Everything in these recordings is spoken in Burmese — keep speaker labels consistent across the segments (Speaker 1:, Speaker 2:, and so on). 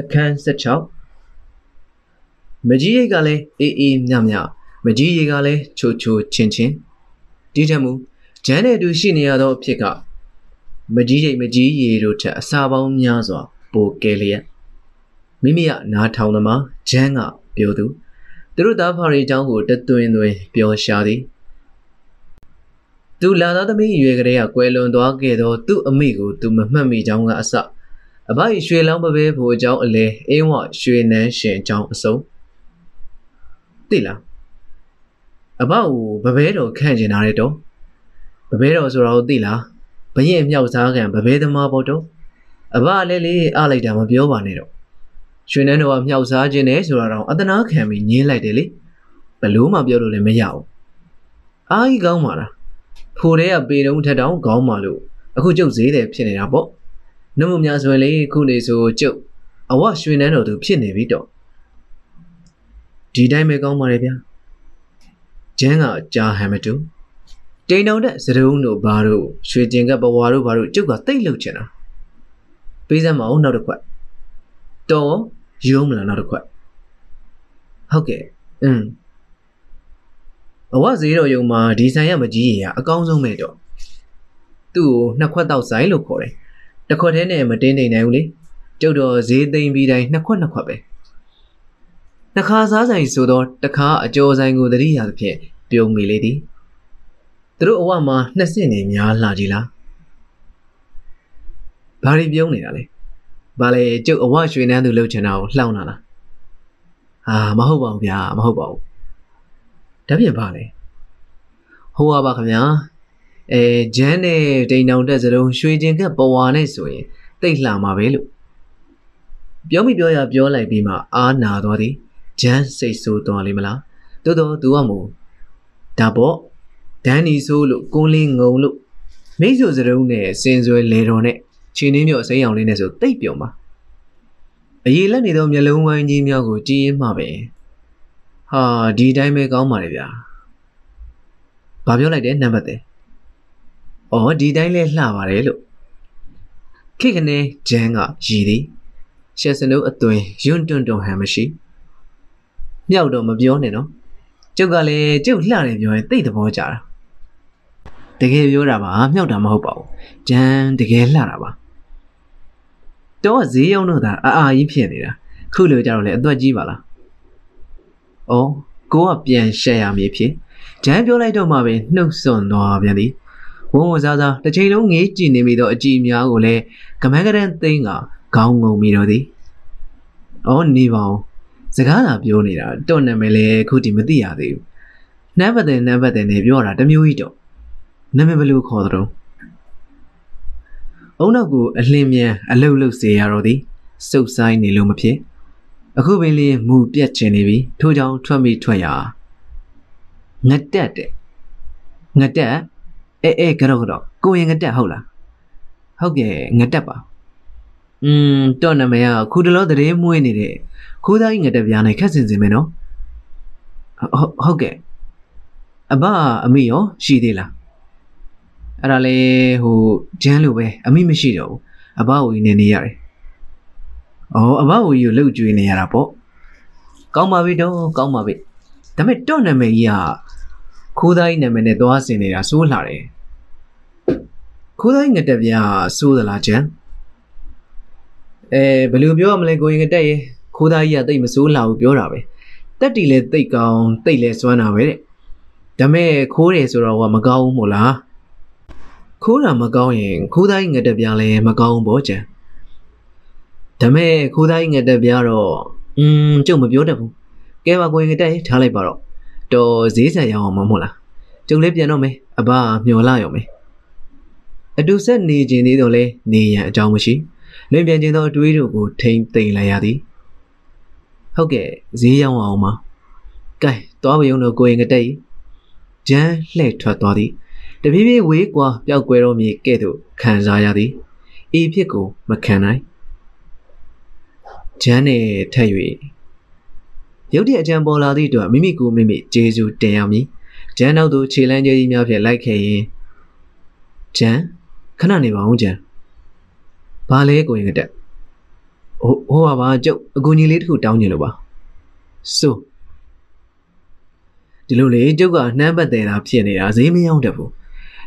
Speaker 1: အခန်း16မကြီးရိတ်ကလည်းအေးအေးမြမြမကြီးရိတ်ကလည်းချိုချိုချင်းချင်းဒီထက်မူဂျန်နဲ့အတူရှိနေရသောအဖြစ်ကမကြီးရိတ်မကြီးရီတို့ထက်အစာပေါင်းများစွာ ပိုကဲလျက်မိမိကနားထောင်သမားဂျန်ကပြောသူသူတို့သားဖာရီအကြောင်းကိုတသွင်းသွင်းပြောရှာသည်သူလာသောသမီးရွယ်ကလေးကကွယ်လွန်သွားခဲ့သောသူ့အမိကိုသူမမှတ်မိကြောင်းကအစ အဘ၏ရွှေလောင်းပပဲဖို့အကြောင်းအလဲအင်းဝရွှေနန်းရှင်အကြောင်းအစုံသိလားအဘကိုပပဲတော်ခန့်ကျင်တာတဲ့တော့ပပဲတော်ဆိုတော့သိလားဘရင်မြောက်စားခံပပဲသမားပေါ့တော့အဘလည်းလေအားလိုက်တာမပြောပါနဲ့တော့ရွှေနန်းတော်ကမြောက်စားခြင်းနဲ့ဆိုတာတော့အတနာခံပြီးညင်းလိုက်တယ်လေဘလို့မှပြောလို့လည်းမရဘူးအားကြီးကောင်းပါလားဖိုတဲ့ကပေတုံးထက်တောင်ကောင်းပါလို့အခုကျုပ်ဈေးတယ်ဖြစ်နေတာပေါ့ နှုတ်မများဆိုရင်လေခုနေဆိုကျုပ်အဝရွှေနန်းတော်သူဖြစ်နေပြီတော့ဒီတိုင်းပဲကောင်းပါလေဗျာကျန်းကကြာဟမ်မတူတိန်တောင်တဲ့စရုံးတို့ဘာတို့ရွှေကျင်ကပဝါတို့ဘာတို့ကျုပ်ကတိတ်လှုပ်ချင်တာပေးစမ်းမအောင်နောက်တစ်ခွက်တော်ရုံးမလားနောက်တစ်ခွက်ဟုတ်ကဲ့อืมအဝဈေးတော်ယုံမှာဒီဆိုင်ရမကြီးရအကောင်းဆုံးပဲတော့သူ့ကိုနှစ်ခွက်တောက်ဆိုင်လို့ခေါ်တယ် တစ်ခွက်တည်းနဲ့မတင်းနေနိုင်ဘူးလေကျုပ်တော့ဈေးသိမ့်ပြီးတိုင်းနှစ်ခွက်နှစ်ခွက်ပဲနှခါစားဆိုင်ဆိုတော့တခါအကျော်ဆိုင်ကိုတတိယသဖြင့်ပြုံးမိလေသည်သူတို့အဝမှာနှစ်ဆင့်နေများလှကြီးလားဘာတွေပြုံးနေတာလဲဘာလဲကျုပ်အဝရွှေနှမ်းသူလှုပ်ချင်တာကိုလှောင်းလာလားဟာမဟုတ်ပါဘူးဗျာမဟုတ်ပါဘူးတပြည့်ပါလေဟိုပါခင်ဗျာ အဲဂျန်နဲ့တိန်တောင်တက်စလုံးရွှေကျင်ကပဝါနဲ့ဆိုရင်တိတ်လှမှာပဲလို့ပြောမိပြောရပြောလိုက်ပြီးမှအားနာသွားသည်ဂျန်စိတ်ဆိုးသွားလိမ့်မလားတိုးတော့သူကမို့ဒါပေါ့ဒန်နီဆိုးလို့ကိုလေးငုံလို့မိတ်ဆွေစရုံးနဲ့စင်ဆွဲလေတော်နဲ့ချင်းနှင်းမြော့စိမ်းအောင်လေးနဲ့ဆိုတိတ်ပြုံပါအရေးလက်နေသောမျက်လုံးဝိုင်းကြီးများကိုကြည်ရင်မှပဲဟာဒီတိုင်းပဲကောင်းပါလေဗျာဘာပြောလိုက်တဲ့နံပါတ်တဲ့ အော်ဒီတိုင်းလဲလှပါတယ်လို့ခိကနေဂျန်ကရည်သည်ရှက်စနုပ်အသွင်ယွန်းတွန်းတွန်းဟန်မရှိမြောက်တော့မပြောနဲ့နော်ကျုပ်ကလည်းကျုပ်လှတယ်ပြောရင်သိတဲ့ဘောကြတာတကယ်ပြောတာပါမြောက်တာမဟုတ်ပါဘူးဂျန်တကယ်လှတာပါတော့ဈေးရောက်တော့တာအာအာကြီးဖြစ်နေတာခုလိုကြတော့လေအသွက်ကြီးပါလား။အော်ကိုကပြန်ရှက်ရမည်ဖြစ်ဂျန်ပြောလိုက်တော့မှပဲနှုတ်ဆွသွားပြန်သည် ဝုံဝစားစားတစ်ချိန်လုံးငေးကြည့်နေမိသောအကြည့်များကိုလည်းကမန်းကရန်သိန်းကခေါင်းငုံမိတော့သည်။အော်နေပါဦးစကားသာပြောနေတာတော့နာမည်လည်းအခုထိမသိရသေးဘူး။နံပါတ်တဲ့နံပါတ်တဲ့နဲ့ပြောတာတမျိုးကြီးတော့နာမည်ဘယ်လိုခေါ်သလဲ။အုံနောက်ကိုအလင်းမြန်အလုတ်လုတ်စေရတော့သည်စုပ်ဆိုင်နေလို့မဖြစ်။အခုပင်လေးမူပြက်ချင်နေပြီထို့ကြောင့်ထွက်မိထွက်ရငတက်တဲ့ငတက် အဲအဲကတော့ကတော့ကိုရင်ငတက်ဟုတ်လားဟုတ်ကဲ့ငတက်ပါอืมတော့နာမည်ကခုတလောတရေမွေးနေတဲ့ခိုးသားကြီးငတက်ပြားနဲ့ခက်စင်စင်ပဲနော်ဟုတ်ဟုတ်ကဲ့အဘအမိရောရှိသေးလားအဲ့ဒါလေဟိုဂျန်းလိုပဲအမိမရှိတော့ဘူးအဘကိုနေနေရတယ်။အော်အဘဝကြီးကိုလှုပ်ကြွေးနေရတာပေါ့။ကောင်းပါပြီတော့ကောင်းပါပြီ။ဒါပေမဲ့တော့နာမည်ကြီးကခိုးသားကြီးနာမည်နဲ့သွားစင်နေတာစိုးလှတယ်။ ခိုးသားကြီးငတက်ပြစိုးသလားကျန်။အဲဘယ်လိုပြောရမလဲကိုရင်ငတက်ရေခိုးသားကြီးကတိတ်မစိုးလှဘူးပြောတာပဲ။တက်တီလဲတိတ်ကောင်းတိတ်လဲစွမ်းတာပဲတဲ့။ဒါမဲ့ခိုးတယ်ဆိုတော့ကမကောင်းဘူးမို့လား။ခိုးတာမကောင်းရင်ခိုးသားကြီးငတက်ပြလဲမကောင်းဘူးပေါ့ကျန်။ဒါမဲ့ခိုးသားကြီးငတက်ပြားတော့อืมကျုပ်မပြောတတ်ဘူးကဲပါကိုရင်ငတက်ထားလိုက်ပါတော့တော်ဈေးဆက်ရအောင်မမဟုတ်လားကျုပ်လည်းပြန်တော့မယ်အဘမျောလာရောမယ် အတူဆက်နေခြင်းသေးတော့လဲနေရန်အကြောင်းမရှိလွင်ပြန်ခြင်းသောအတွေးတို့ကိုထိမ့်သိမ့်လိုက်ရသည်ဟုတ်ကဲ့ဈေးရောက်အောင်ပါကဲသွားပြုံတော့ကိုရင်ငတက်ဂျန်လှဲ့ထွက်သွားသည်တပြေးပြေးဝေးကွာပျောက်ကွယ်တော့မြေကဲ့သို့ခံစားရသည်ဤဖြစ်ကိုမခံနိုင်ဂျမ်းနဲ့ထက်၍ရုတ်တရက်အကြံပေါ်လာသည့်အတွက်မိမိကိုမိမိကျေးဇူးတင်ရမည်ဂျမ်းနောက်သို့ခြေလမ်းကျဲကြီးများဖြင့်လိုက်ခဲ့ရင်ဂျမ်း ခဏနေပါဦးဂျမ်းဘာလဲကိုရင်ကတက်ဟိုဟိုပါပါကျုပ်အကူကြီးလေးတစ်ခုတောင်းချင်လို့ပါဆိုဒီလိုလေကျုပ်ကနှမ်းပတ်တယ်တာဖြစ်နေတာဈေးမရောက်တတ်ဘူး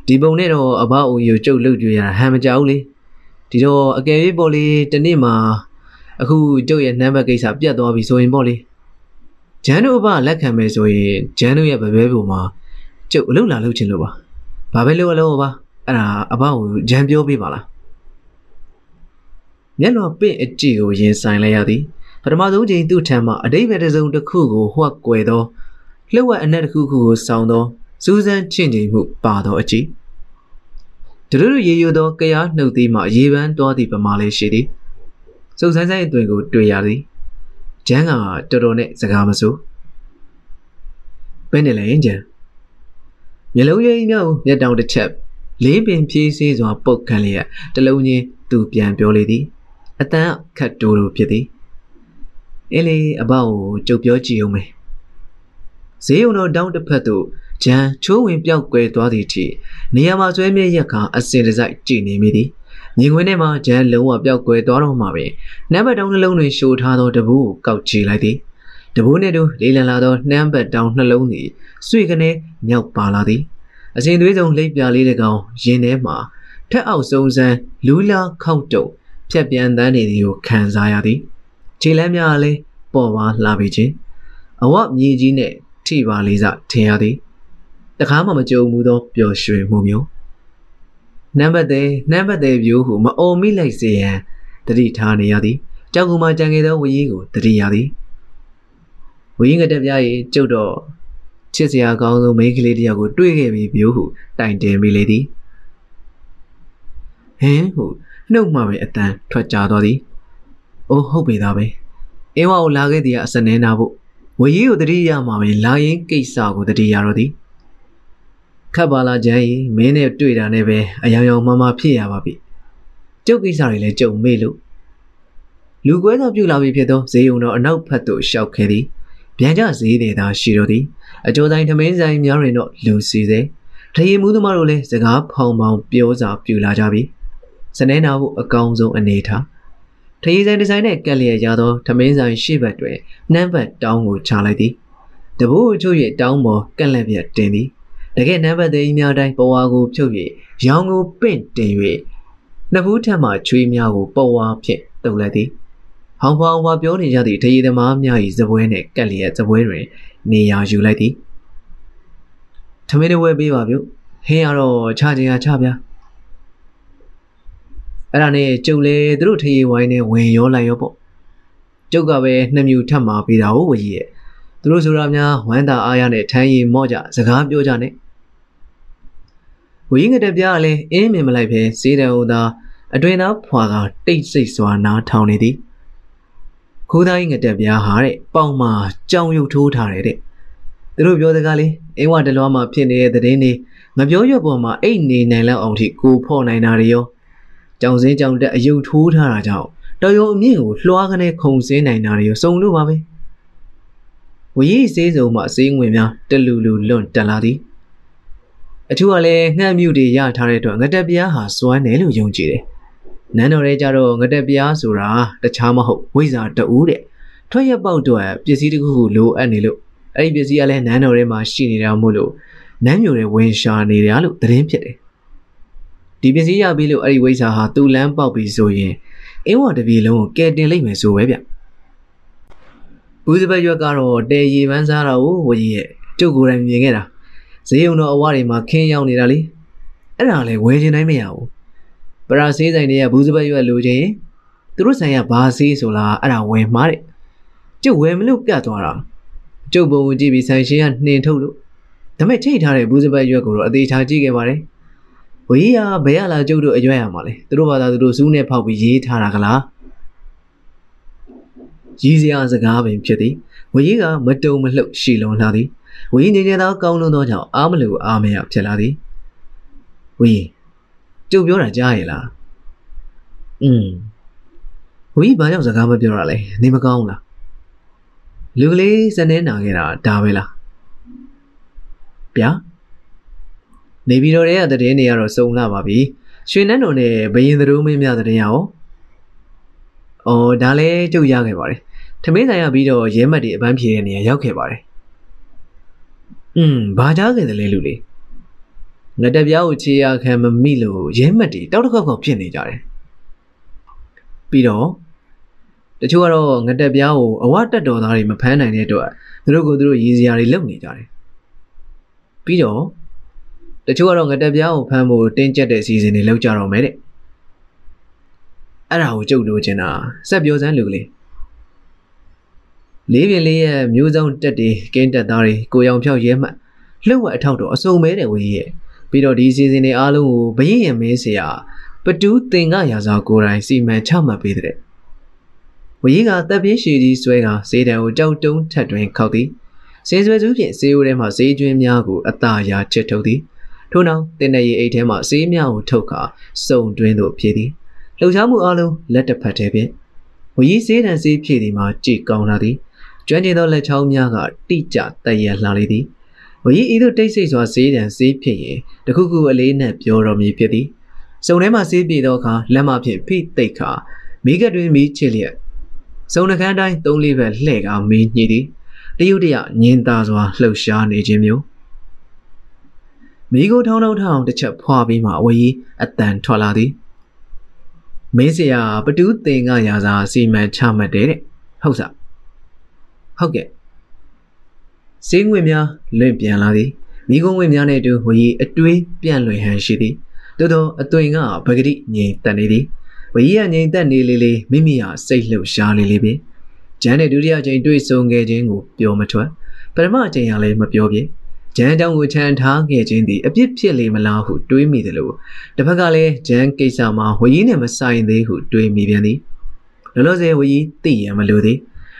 Speaker 1: ဒီပုံနဲ့တော့အဘအိုယူကျုပ်လှုပ်ကြွရတာဟန်မကြောက်လေဒီတော့အကယ်၍ပေါ့လေတနေ့မှာအခုကျုပ်ရဲ့နှမ်းပတ်ကိစ္စပြတ်သွားပြီဆိုရင်ပေါ့လေဂျန်တို့အဘလက်ခံမယ်ဆိုရင်ဂျန်တို့ရဲ့ဗပဲပုံမှာကျုပ်အလုပ်လာလုပ်ချင်လို့ပါဘာပဲလုပ်အလုပ်ပါ အဲ့ဒါအဘကိုဂျန်ပြောပေးပါလားမျက်လွန်ပင့်အကြည့်ကိုရင်ဆိုင်လိုက်ရသည်ပထမဆုံးချိန်သူ့ထံမှအတိတ်ပဲတစ်စုံတစ်ခုကိုဟွက်ကွယ်သောလှုပ်ဝက်အနက်တစ်ခုခုကိုစောင်းသောစူးစမ်းချင့်ချိန်မှုပါသောအကြည့်ဒရုရရေယူသောကြရားနှုတ်သည်မှရေပန်းတော်သည့်ပမာလေးရှိသည်စုပ်ဆိုင်ဆိုင်အသွင်ကိုတွေ့ရသည်ဂျန်ကတော်တော်နဲ့စကားမစိုးဘယ်နဲ့လဲဂျန်မျက်လုံးရိပ်မြောက်မျက်တောင်တစ်ချက် လေးပင်ဖြည်းစေးစွာပုတ်ခန့်လျက်တလုံးချင်းသူပြန်ပြောလေသည်အတန်းခတ်တိုးလိုဖြစ်သည်အင်းလေအဘောက်ကိုကြုတ်ပြောကြည့်အောင်မယ်ဈေးုံတော်တောင်းတစ်ဖက်သို့ဂျန်ချိုးဝင်ပြောက်ကွယ်သွားသည့်အထိနေရာမှာဆွဲမြဲရက်ကအစင်တစိုက်ကြည်နေမိသည်မြင်ကွင်းထဲမှာဂျန်လုံးဝပြောက်ကွယ်သွားတော့မှပဲနံပါတ်တောင်းနှလုံးတွင်ရှို့ထားသောတပူးကိုကောက်ချလိုက်သည်တပူးနှင့်တို့လေးလံလာသောနှမ်းပတ်တောင်းနှလုံးသည်ဆွေကနေမြောက်ပါလာသည် အစဉ်သွေးစုံလိပ်ပြလေးတကောင်ရင်ထဲမှာထက်အောက်ဆုံးစမ်းလူလာခောက်တုံဖြက်ပြန်တန်းနေသည်ကိုခံစားရသည်ခြေလမ်းများလည်းပေါ်ပါလာပြီချင်းအဝမြေကြီးနဲ့ထိပါလေးစထင်ရသည်တခါမှမကြုံဘူးသောပျော်ရွှင်မှုမျိုးနံပါတ်သေးနံပါတ်သေးပြိုးဟုမအုံမိလိုက်စေရန်တတိထားနေရသည်ကြောက်ကူမှကြံခဲ့သောဝီကြီးကိုတတိရသည်ဝီကြီးငတက်ပြား၏ကျုပ်တော့ ချစ်စရာကောင်းဆုံးမိန်းကလေးတယောက်ကိုတွေ့ခဲ့ပြီပြိုးဟုတိုင်တင်မိလေသည်ဟင်းဟုနှုတ်မှပဲအတန်ထွက်ကြသွားသည်။အိုးဟုတ်ပြီသားပဲ။အင်းဝါကိုလာခဲ့သည်ကအစနေနာဖို့ဝေကြီးကိုတတိယမှာပဲလာရင်ကိစ္စကိုတတိယတော့သည်။ခတ်ပါလားဂျန်ကြီးမင်းနဲ့တွေ့တာနဲ့ပဲအယောင်ယောင်မမဖြစ်ရပါပြီ။ကျုပ်ကိစ္စတွေလည်းကြုံမေ့လို့လူကွဲသောပြုလာပြီဖြစ်သောဈေးုံတော်အနောက်ဖက်သို့ရှောက်ခဲ့သည်။ပြန်ကြဈေးတွေသာရှိတော်သည်။ အကျိုးတိုင်းထမင်းဆိုင်များတွင်တော့လူစီစေ။ထရီမှုသမားတို့လည်းစကားဖောင်ဖောင်ပြောစာပြူလာကြပြီ။စနေနာဖို့အကောင်းဆုံးအနေထား။ထရီဆိုင်ဒီဇိုင်းနဲ့ကက်လျက်ရသောထမင်းဆိုင်ရှေ့ဘက်တွင်နှမ်းဘတ်တောင်းကိုချလိုက်သည်။တဘိုးချို့၍တောင်းပေါ်ကက်လက်ပြတ်တင်သည်။တကယ်နှမ်းဘတ်သေးများတိုင်းပဝါကိုဖြုတ်၍ရောင်ကိုပင့်တင်၍နှစ်ဖူးထက်မှချွေးများကိုပဝါဖြင့်တုပ်လိုက်သည်။ဟောင်ဖောင်ဝါပြောနေကြသည့်ထရီသမားများ၏ဇပွဲနှင့်ကက်လျက်ဇပွဲတွင် နေရာယူလိုက်သည်။ထမင်းတွေဝဲပေးပါပြု။ဟင်းရတော့ချချင်ရချဗျာ။အဲ့ဒါနဲ့ကျုပ်လေသူတို့ထရေဝိုင်းနဲ့ဝင်ရောလိုက်ရောပေါ့ကျုပ်ကပဲနှစ်မြူထပ်มาပေးတာကိုဝကြီးရဲ့သူတို့ဆိုတာများဝမ်းသာအားရနဲ့ထမ်းရည်မော့ကြစကားပြောကြနဲ့ဝကြီးငတဲ့ပြားလည်းအင်းမြင်မလိုက်ပဲစေးတယ်ဟိုသာအတွင်သားဖွာကတိတ်ဆိတ်စွာနားထောင်နေသည် ခိုးသားကြီးငတဲ့ပြားဟာတဲ့ပေါင်မှာကြောင်ရုပ်ထိုးထားတယ်တဲ့သူတို့ပြောစကားလေးအင်းဝတလွားမှာဖြစ်နေတဲ့တဲ့င်းတွေငပြောရွက်ပေါ်မှာအိတ်နေနိုင်လောက်အောင်ထိကိုဖော့နိုင်တာတွေရောကြောင်စင်းကြောင်တက်အယုတ်ထိုးထားတာကြောင့်တော်ရုံအမြင့်ကိုလွှားကနေခုံစင်းနိုင်တာတွေစုံလို့ပါပဲဝရီစေးစုံမှအစည်းငွေများတလူလူလွန့်တက်လာသည်အထူးကလည်းငှက်မြူတွေရထားတဲ့အတွက်ငတက်ပြားဟာစွမ်းတယ်လို့ယုံကြည်တယ် နန်းတော်ရဲကြတော့ငတက်ပြားဆိုတာတခြားမဟုတ်ဝိဇ္ဇာတူတဲ့ထွက်ရပေါက်တော့ပစ္စည်းတစ်ခုခုလိုအပ်နေလို့အဲ့ဒီပစ္စည်းကလည်းနန်းတော်ထဲမှာရှိနေတာမို့လို့နန်းမြို့ထဲဝင်ရှာနေတယ်လို့သတင်းဖြစ်တယ်ဒီပစ္စည်းရပြီလို့အဲ့ဒီဝိဇ္ဇာဟာသူ့လမ်းပေါက်ပြီဆိုရင်အင်းဝတပြေလုံးကိုကယ်တင်လိုက်မယ်ဆိုပဲဗျဘူးစပတ်ရွက်ကတော့တဲရီပန်းစားတာကိုဝကြီးရဲ့ကျုပ်ကိုယ်တိုင်မြင်ခဲ့တာဈေးုံတော်အဝတွေမှာခင်းရောက်နေတာလေအဲ့ဒါလည်းဝယ်ချင်တိုင်းမရဘူး ပရာဆေးဆိုင်တွေကဘူးစပတ်ရွက်လိုချင်သူတို့ဆိုင်ကဘာဆေးဆိုလားအဲ့ဒါဝယ်မှားတဲ့ကျုပ်ဝယ်မလို့ပြတ်သွားတာကျုပ်ပုံကိုကြည့်ပြီးဆိုင်ရှင်ကနှင်ထုတ်လို့ဒါမဲ့ထိတ်ထားတဲ့ဘူးစပတ်ရွက်ကိုတော့အသေးချာကြည့်ခဲ့ပါတယ်ဝေးရဘယ်ရလာကျုပ်တို့အရွက်ရမှာလဲသူတို့ဘာသာသူတို့စူးနဲ့ဖောက်ပြီးရေးထားတာကလားရေးစရာစကားပင်ဖြစ်သည်ဝေးကမတုံမလှုပ်ရှီလွန်လာသည်ဝေးငြိမ်ငြိမ်သောကောင်းလွန်းသောကြောင့်အားမလို့အားမရဖြစ်လာသည်ဝေး ကျုပ်ပြောတာကြားရလားอืมဝေးဘာကြောင့်စကားမပြောရလဲနေမကောင်းလားလူကလေးစနေနာခဲ့တာဒါပဲလားဗျာနေပြည်တော်ရဲ့တည်င်းတွေကတော့စုံလာပါပြီရွှေနန်းတော်နဲ့ဘရင်သတို့မင်းများတည်င်းရောဩ ။အော်ဒါလည်းကျုပ်ရခဲ့ပါတယ်။ထမင်းဆိုင်ရပြီးတော့ရဲမတ်တွေအပန်းဖြေတဲ့နေရာရောက်ခဲ့ပါတယ်။อืมဘာကြားခဲ့တယ်လဲလူလေး။ ငတက်ပြားကိုခြေရခံမမိလို့ရဲမတ်တွေတောက်တစ်ခေါက်ခေါက်ဖြစ်နေကြတယ်။ပြီးတော့တချို့ကတော့ငတက်ပြားကိုအဝတက်တော်သားတွေမဖမ်းနိုင်တဲ့အတွက်သူတို့ကိုသူတို့ရည်စရာတွေလုပ်နေကြတယ်။ပြီးတော့တချို့ကတော့ငတက်ပြားကိုဖမ်းဖို့တင်းကျပ်တဲ့စီစဉ်တွေလုပ်ကြတော့မယ်တဲ့။အဲ့ဒါကိုကြုတ်လို့ချင်တာစက်ပြောစမ်းလူကလေးလေးပြင်းလေးရဲ့မျိုးစုံတက်တွေကင်းတက်သားတွေကိုရောင်ဖြောက်ရဲမှတ်လှုပ်ဝက်အထောက်တော့အစုံမဲတယ်ဝေးရဲ့ ပြီးတော့ဒီစီစဉ်တွေအားလုံးကိုဘရင်ရမဲစရာပတူးတင်ကရာဇာကိုယ်တိုင်စီမံချမှတ်ပေးတဲ့ဝကြီးကတပ်ပြင်းရှည်ကြီးဆွဲကဈေးတံကိုကြောက်တုံးထက်တွင်ခောက်သည်ဈေးဆွဲစုဖြင့်ဈေးဦးထဲမှဈေးကျွင်းများကိုအသာရာချစ်ထုတ်သည်ထို့နောက်တင်နေရီအိတ်ထဲမှဈေးများကိုထုတ်ကာစုံတွင်းသို့ဖြည့်သည်လှုပ်ရှားမှုအလုံးလက်တစ်ဖက်ထဲဖြင့်ဝကြီးဈေးတံဈေးဖြည့်သည်မှာကြည်ကောင်းလာသည်ကျွမ်းကျင်သောလက်ချောင်းများကတိကျတည့်ရလှလေသည် ဝရီဤသို့တိတ်ဆိတ်စွာစေးတန်စေးဖြည့်ရင်တခုခုအလေးနဲ့ပြောတော်မူဖြစ်သည်စုံထဲမှစေးပြေသောအခါလက်မဖြင့်ဖိသိက်ခါမိကတွင်မိချစ်လျက်စုံနှကန်းတိုင်းသုံးလေးပဲလှဲ့ကမင်းညှိသည်တရုတ်တရညင်သာစွာလှုပ်ရှားနေခြင်းမျိုးမိကိုထောင်းထောင်းထောင်းတစ်ချက်ဖွာပြီးမှအဝကြီးအတန်ထွက်လာသည်မင်းစရာပတူးတင်ကရာစာစီမံချမှတ်တယ်တဲ့ဟုတ်စားဟုတ်ကဲ့ စင်းငွေများလွင့်ပြန်လာသည်မိကုံးငွေများနဲ့အတူဝရီအတွေးပြန့်လွင်ဟန်ရှိသည်သို့သောအသွင်ကပဂတိငြိမ်သက်နေသည်ဝရီကငြိမ်သက်နေလေလေမိမိဟာစိတ်လှုပ်ရှားလေလေပင်ဂျန်နဲ့ဒုတိယကြိမ်တွေ့ဆုံခဲ့ခြင်းကိုပြောမထွက်ပထမအကြိမ်ကလည်းမပြောပြဂျန်တောင်ကိုချန်ထားခဲ့ခြင်းသည်အပြစ်ဖြစ်လေမလားဟုတွေးမိတယ်လို့တစ်ဖက်ကလည်းဂျန်ကိစ္စမှာဝရီနဲ့မဆိုင်သေးဟုတွေးမိပြန်သည်လောလောဆယ်ဝရီသိရမလို့သည်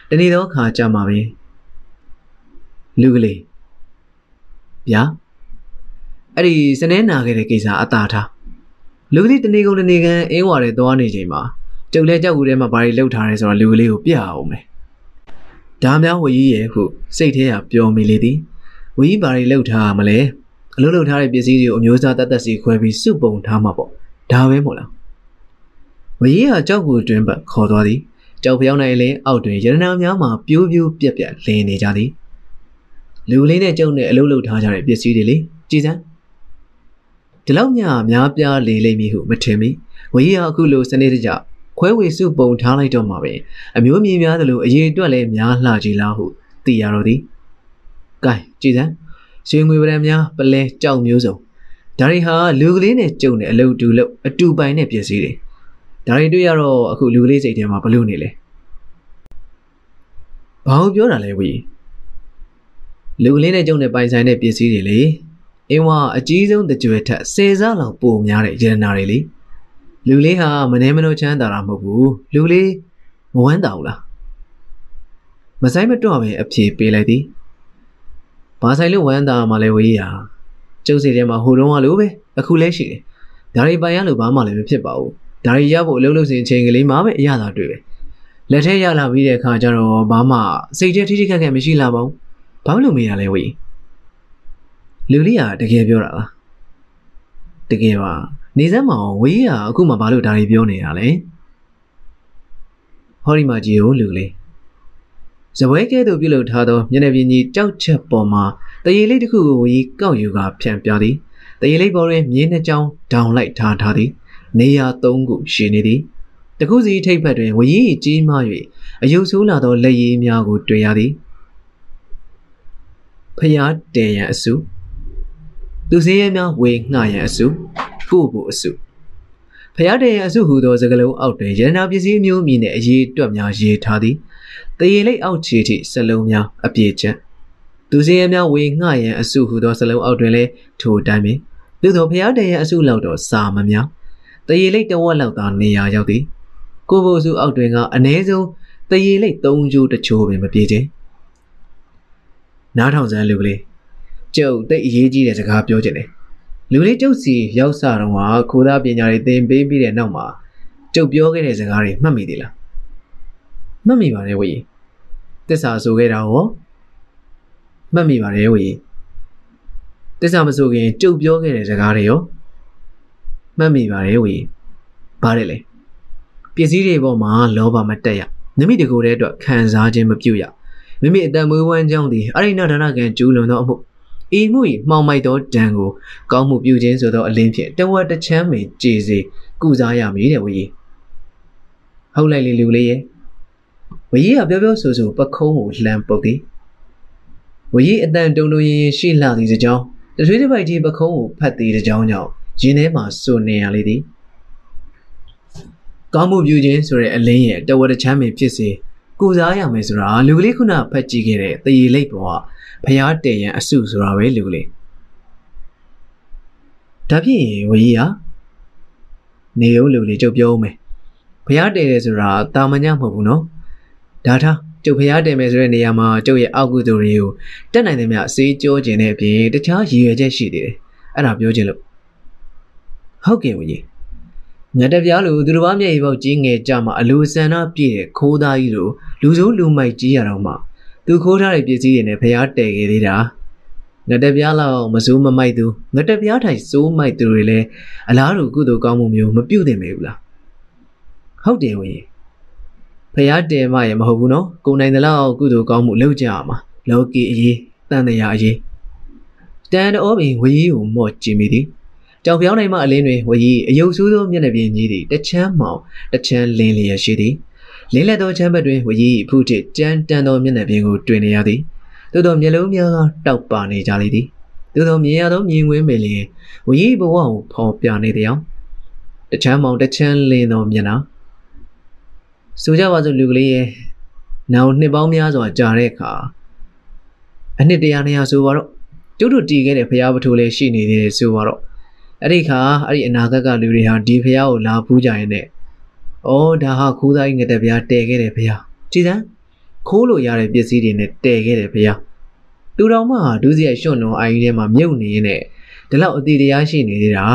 Speaker 1: တနေ့တော့ခါကြမှာပဲ လူကလေးဗျာအဲ့ဒီစနေနာခဲ့တဲ့ကိစ္စအသာထားလူကလေးတနေ့ကုန်တနေ့ကန်အင်းဝါတဲ့သွားနေချိန်မှာကျုပ်လဲကြောက်ဦးထဲမှာဘာတွေလှုပ်ထားရဲဆိုတော့လူကလေးကိုပြအောင်မယ်ဒါများဝကြီးရဲ့ဟုစိတ်ထဲကပျော်မိလေသည်ဝကြီးဘာတွေလှုပ်ထားမလဲအလုပ်လုပ်ထားတဲ့ပစ္စည်းတွေကိုအမျိုးသားတတ်တတ်စီခွဲပြီးစုပုံထားမှာပေါ့ဒါပဲမို့လားဝကြီးဟာကြောက်ကိုတွင်ပတ်ခေါ်သွားသည်ကြောက်ဖျောင်းနိုင်လဲအောက်တွင်ရတနာများမှာပြိုးပြိုးပြက်ပြက်လင်းနေကြသည် လူလေးနဲ့ကျုံနဲ့အလုပ်လုပ်ထားကြတဲ့ပစ္စည်းတွေလေကြည်စမ်းဒီလောက်များများပြားလေလိမ့်မည်ဟုမထင်မိဝကြီးဟာအခုလိုစနေတကျခွဲဝေစုပုံထားလိုက်တော့မှာပဲအမျိုးမြင်များသလိုအရေးအတွက်လည်းများလှကြည်လားဟုသိရတော့သည်။ကဲကြည်စမ်းရွှေငွေပရံများပလဲကြောက်မျိုးစုံဒါတွေဟာလူကလေးနဲ့ကြုံတဲ့အလုပ်တူလို့အတူပိုင်တဲ့ပစ္စည်းတွေဒါတွေတွေ့ရတော့အခုလူကလေးစိတ်ထဲမှာဘလို့နေလဲဘာလို့ပြောတာလဲဝီ လူကလေးနဲ့ကြုံတဲ့ပိုင်ဆိုင်တဲ့ပစ္စည်းတွေလေအင်းဝါအကြီးဆုံးတကြွယ်ထက်၁၀ဆလောက်ပိုများတဲ့ရတနာတွေလေလူလေးဟာမနေမနှုတ်ချမ်းသာတာမဟုတ်ဘူးလူလေးမဝမ်းသာဘူးလားမဆိုင်မတွပဲအဖြေပေးလိုက်သည်ဘာဆိုင်လို့ဝမ်းသာမှလဲဝေးရကျုပ်စီထဲမှာဟိုတုန်းကလိုပဲအခုလဲရှိတယ်ဒါတွေပိုင်ရလို့ဘာမှလည်းမဖြစ်ပါဘူးဒါတွေရဖို့အလုပ်လုပ်စဉ်အချိန်ကလေးမှပဲအရသာတွေ့ပဲလက်ထဲရလာပြီးတဲ့အခါကျတော့ဘာမှစိတ်ထဲထိထိခက်ခက်မရှိလာပါဘူး ဘာလို့မေးရလဲဝေးလူလေးကတကယ်ပြောတာလားတကယ်ပါနေစမ်းမအောင်ဝေးရအခုမှဘာလို့ဒါတွေပြောနေတာလဲဟောဒီမှာကြည့်ဦးလူလေးဇပွဲကဲသို့ပြုလုပ်ထားသောမျက်နှာပြင်ကြီးကြောက်ချက်ပေါ်မှာတရေလေးတစ်ခုကိုဝီကောက်ယူကဖြန့်ပြသည်တရေလေးပေါ်တွင်မြင်းနှကြောင်းဒေါင်လိုက်ထားထားသည်နေရာ၃ခုရှိနေသည်တခုစီထိပ်ဖက်တွင်ဝရီကြီးမား၍အယုတ်ဆိုးလာသောလက်ရည်များကိုတွေ့ရသည် ဖျားတန်ရန်အစုသူစည်းရဲများဝေငှရန်အစုဖို့ဖို့အစုဖျားတန်ရန်အစုဟူသောစကလုံးအောက်တွင်ရတနာပစ္စည်းမျိုးမြည်နှင့်အရေးတွက်များရေးထားသည်တရေလိတ်အောက်ခြေထိစလုံးများအပြည့်ချက်သူစည်းရဲများဝေငှရန်အစုဟူသောစလုံးအောက်တွင်လည်းထိုအတိုင်းပင်သို့သောဖျားတန်ရန်အစုလောက်တော့စာမများတရေလိတ်တဝက်လောက်သာနေရာရောက်သည်ကိုဘိုစုအောက်တွင်ကအ ਨੇ ဆုံးတရေလိတ်၃ကျိုးတချို့ပင်မပြေခြင်း နားထောင်စမ်းလူကလေးကျုပ်တိတ်အရေးကြီးတဲ့စကားပြောချင်တယ်လူလေးကျုပ်စီရောက်စားတော့ကခိုးသားပညာတွေသင်ပေးပြီးတဲ့နောက်မှာကျုပ်ပြောခဲ့တဲ့စကားတွေမှတ်မိသေးလားမှတ်မိပါတယ်ဝေတစ္ဆာဆိုခဲ့တာရောမှတ်မိပါတယ်ဝေတစ္ဆာမဆိုခင်ကျုပ်ပြောခဲ့တဲ့စကားတွေရောမှတ်မိပါတယ်ဝေဘာလဲလဲပစ္စည်းတွေပေါ်မှာလောဘမတက်ရမိမိတကိုယ်တည်းအတွက်ခံစားခြင်းမပြုရ မိမိအတန်မွေးဝမ်းကြောင်းသည်အရိဏဒါနကံကျူးလွန်သောအမှုဤမှု၏မှောင်မိုက်သောဒဏ်ကိုကောင်းမှုပြုခြင်းဆိုသောအလင်းဖြင့်တဝက်တစ်ချမ်းပင်ကြည်စေကုစားရမည်တဲ့ဝကြီးဟုတ်လိုက်လေလူလေးရဲ့ဝကြီးကပြောပြောဆိုဆိုပခုံးကိုလှမ်းပုတ်သည်ဝကြီးအတန်တုံတုံရင်ရင်ရှိလှသည်စကြောင်းတထွေးတစ်ပိုက်ကြီးပခုံးကိုဖတ်သည်စကြောင်းကြောင့်ရင်းထဲမှာစိုးနေရလေသည်ကောင်းမှုပြုခြင်းဆိုတဲ့အလင်းရဲ့တဝက်တစ်ချမ်းပင်ဖြစ်စေ ကုစားရမယ်ဆိုတာလူကလေးခုနဖတ်ကြည့်ခဲ့တဲ့တရေလိပ်ပေါ်ကဖျားတည်ရန်အစုဆိုတာပဲလူကလေးဒါဖြင့်ဝကြီးဟာနေရုံလူကလေးကြုတ်ပြောဦးမယ်ဖျားတည်တယ်ဆိုတာတာမညမဟုတ်ဘူးနော်ဒါထားကျုပ်ဖျားတည်မယ်ဆိုတဲ့နေရာမှာကျုပ်ရဲ့အောက်ကုသိုလ်တွေကိုတက်နိုင်တဲ့မြအစေးကြောခြင်းတဲ့အပြင်တခြားရည်ရွယ်ချက်ရှိသေးတယ်အဲ့ဒါပြောခြင်းလို့ဟုတ်ကဲ့ဝကြီး ငါတပြားလိုသူတစ်ပါးမျက်ရည်ပေါက်ကြီးငယ်ကြမှာအလိုဆန္ဒပြည့်တဲ့ခိုးသားကြီးလိုလူစိုးလူမိုက်ကြီးရတော့မှသူခိုးထားတဲ့ပစ္စည်းတွေနဲ့ဖျားတည်ခဲ့သေးတာငါတပြားလောက်မစိုးမမိုက်သူငါတပြားထိုင်စိုးမိုက်သူတွေလည်းအလားတူကုသိုလ်ကောင်းမှုမျိုးမပြုတ်တင်မေဘူးလားဟုတ်တယ်ဝင်ဖျားတည်မှရမဟုတ်ဘူးနော်ကိုနိုင်တဲ့လောက်ကုသိုလ်ကောင်းမှုလုပ်ကြရမှာလောကီအရေးတန်တရားအရေးတန်တော်ပင်ဝေးကိုမော့ကြည့်မိသည် ကြောင်ပြောင်းနိုင်မှအလင်းတွင်ဝရီအယုတ်ဆိုးသောမျက်နှာပြင်ကြီးသည်တချမ်းမှောင်တချမ်းလင်းလျက်ရှိသည်လင်းလက်သောချမ်းဘက်တွင်ဝရီဖုထစ်ကြမ်းတမ်းသောမျက်နှာပြင်ကိုတွေ့နေရသည်သို့သောမျက်လုံးများကတောက်ပါနေကြလေသည်သို့သောမြင်ရသောမြင်ကွင်းပင်လျင်ဝရီဘဝကိုဖော်ပြနေသည်အောင်တချမ်းမှောင်တချမ်းလင်းသောမျက်နှာဆိုကြပါစို့လူကလေးရဲ့နောင်နှစ်ပေါင်းများစွာကြာတဲ့အခါအနှစ်တရာနေရာဆိုပါတော့ကျုပ်တို့တည်ခဲ့တဲ့ဖျားပထိုးလေးရှိနေသေးတယ်ဆိုပါတော့ အဲ့ဒီခါအဲ့ဒီအနာဂတ်ကလူတွေဟာဒီဖျားကိုလာဖူးကြရင်နဲ့ဩဒါဟာခိုးသားကြီးငတဲ့ဖျားတဲခဲ့တယ်ဖျားကြည်စမ်းခိုးလို့ရတဲ့ပစ္စည်းတွေနဲ့တဲခဲ့တယ်ဖျားသူတော်မှဒုစရိုက်ရွှွန့်လုံးအိုင်းထဲမှာမြုပ်နေရင်နဲ့ဒီလောက်အသေးတရားရှိနေသေးတာ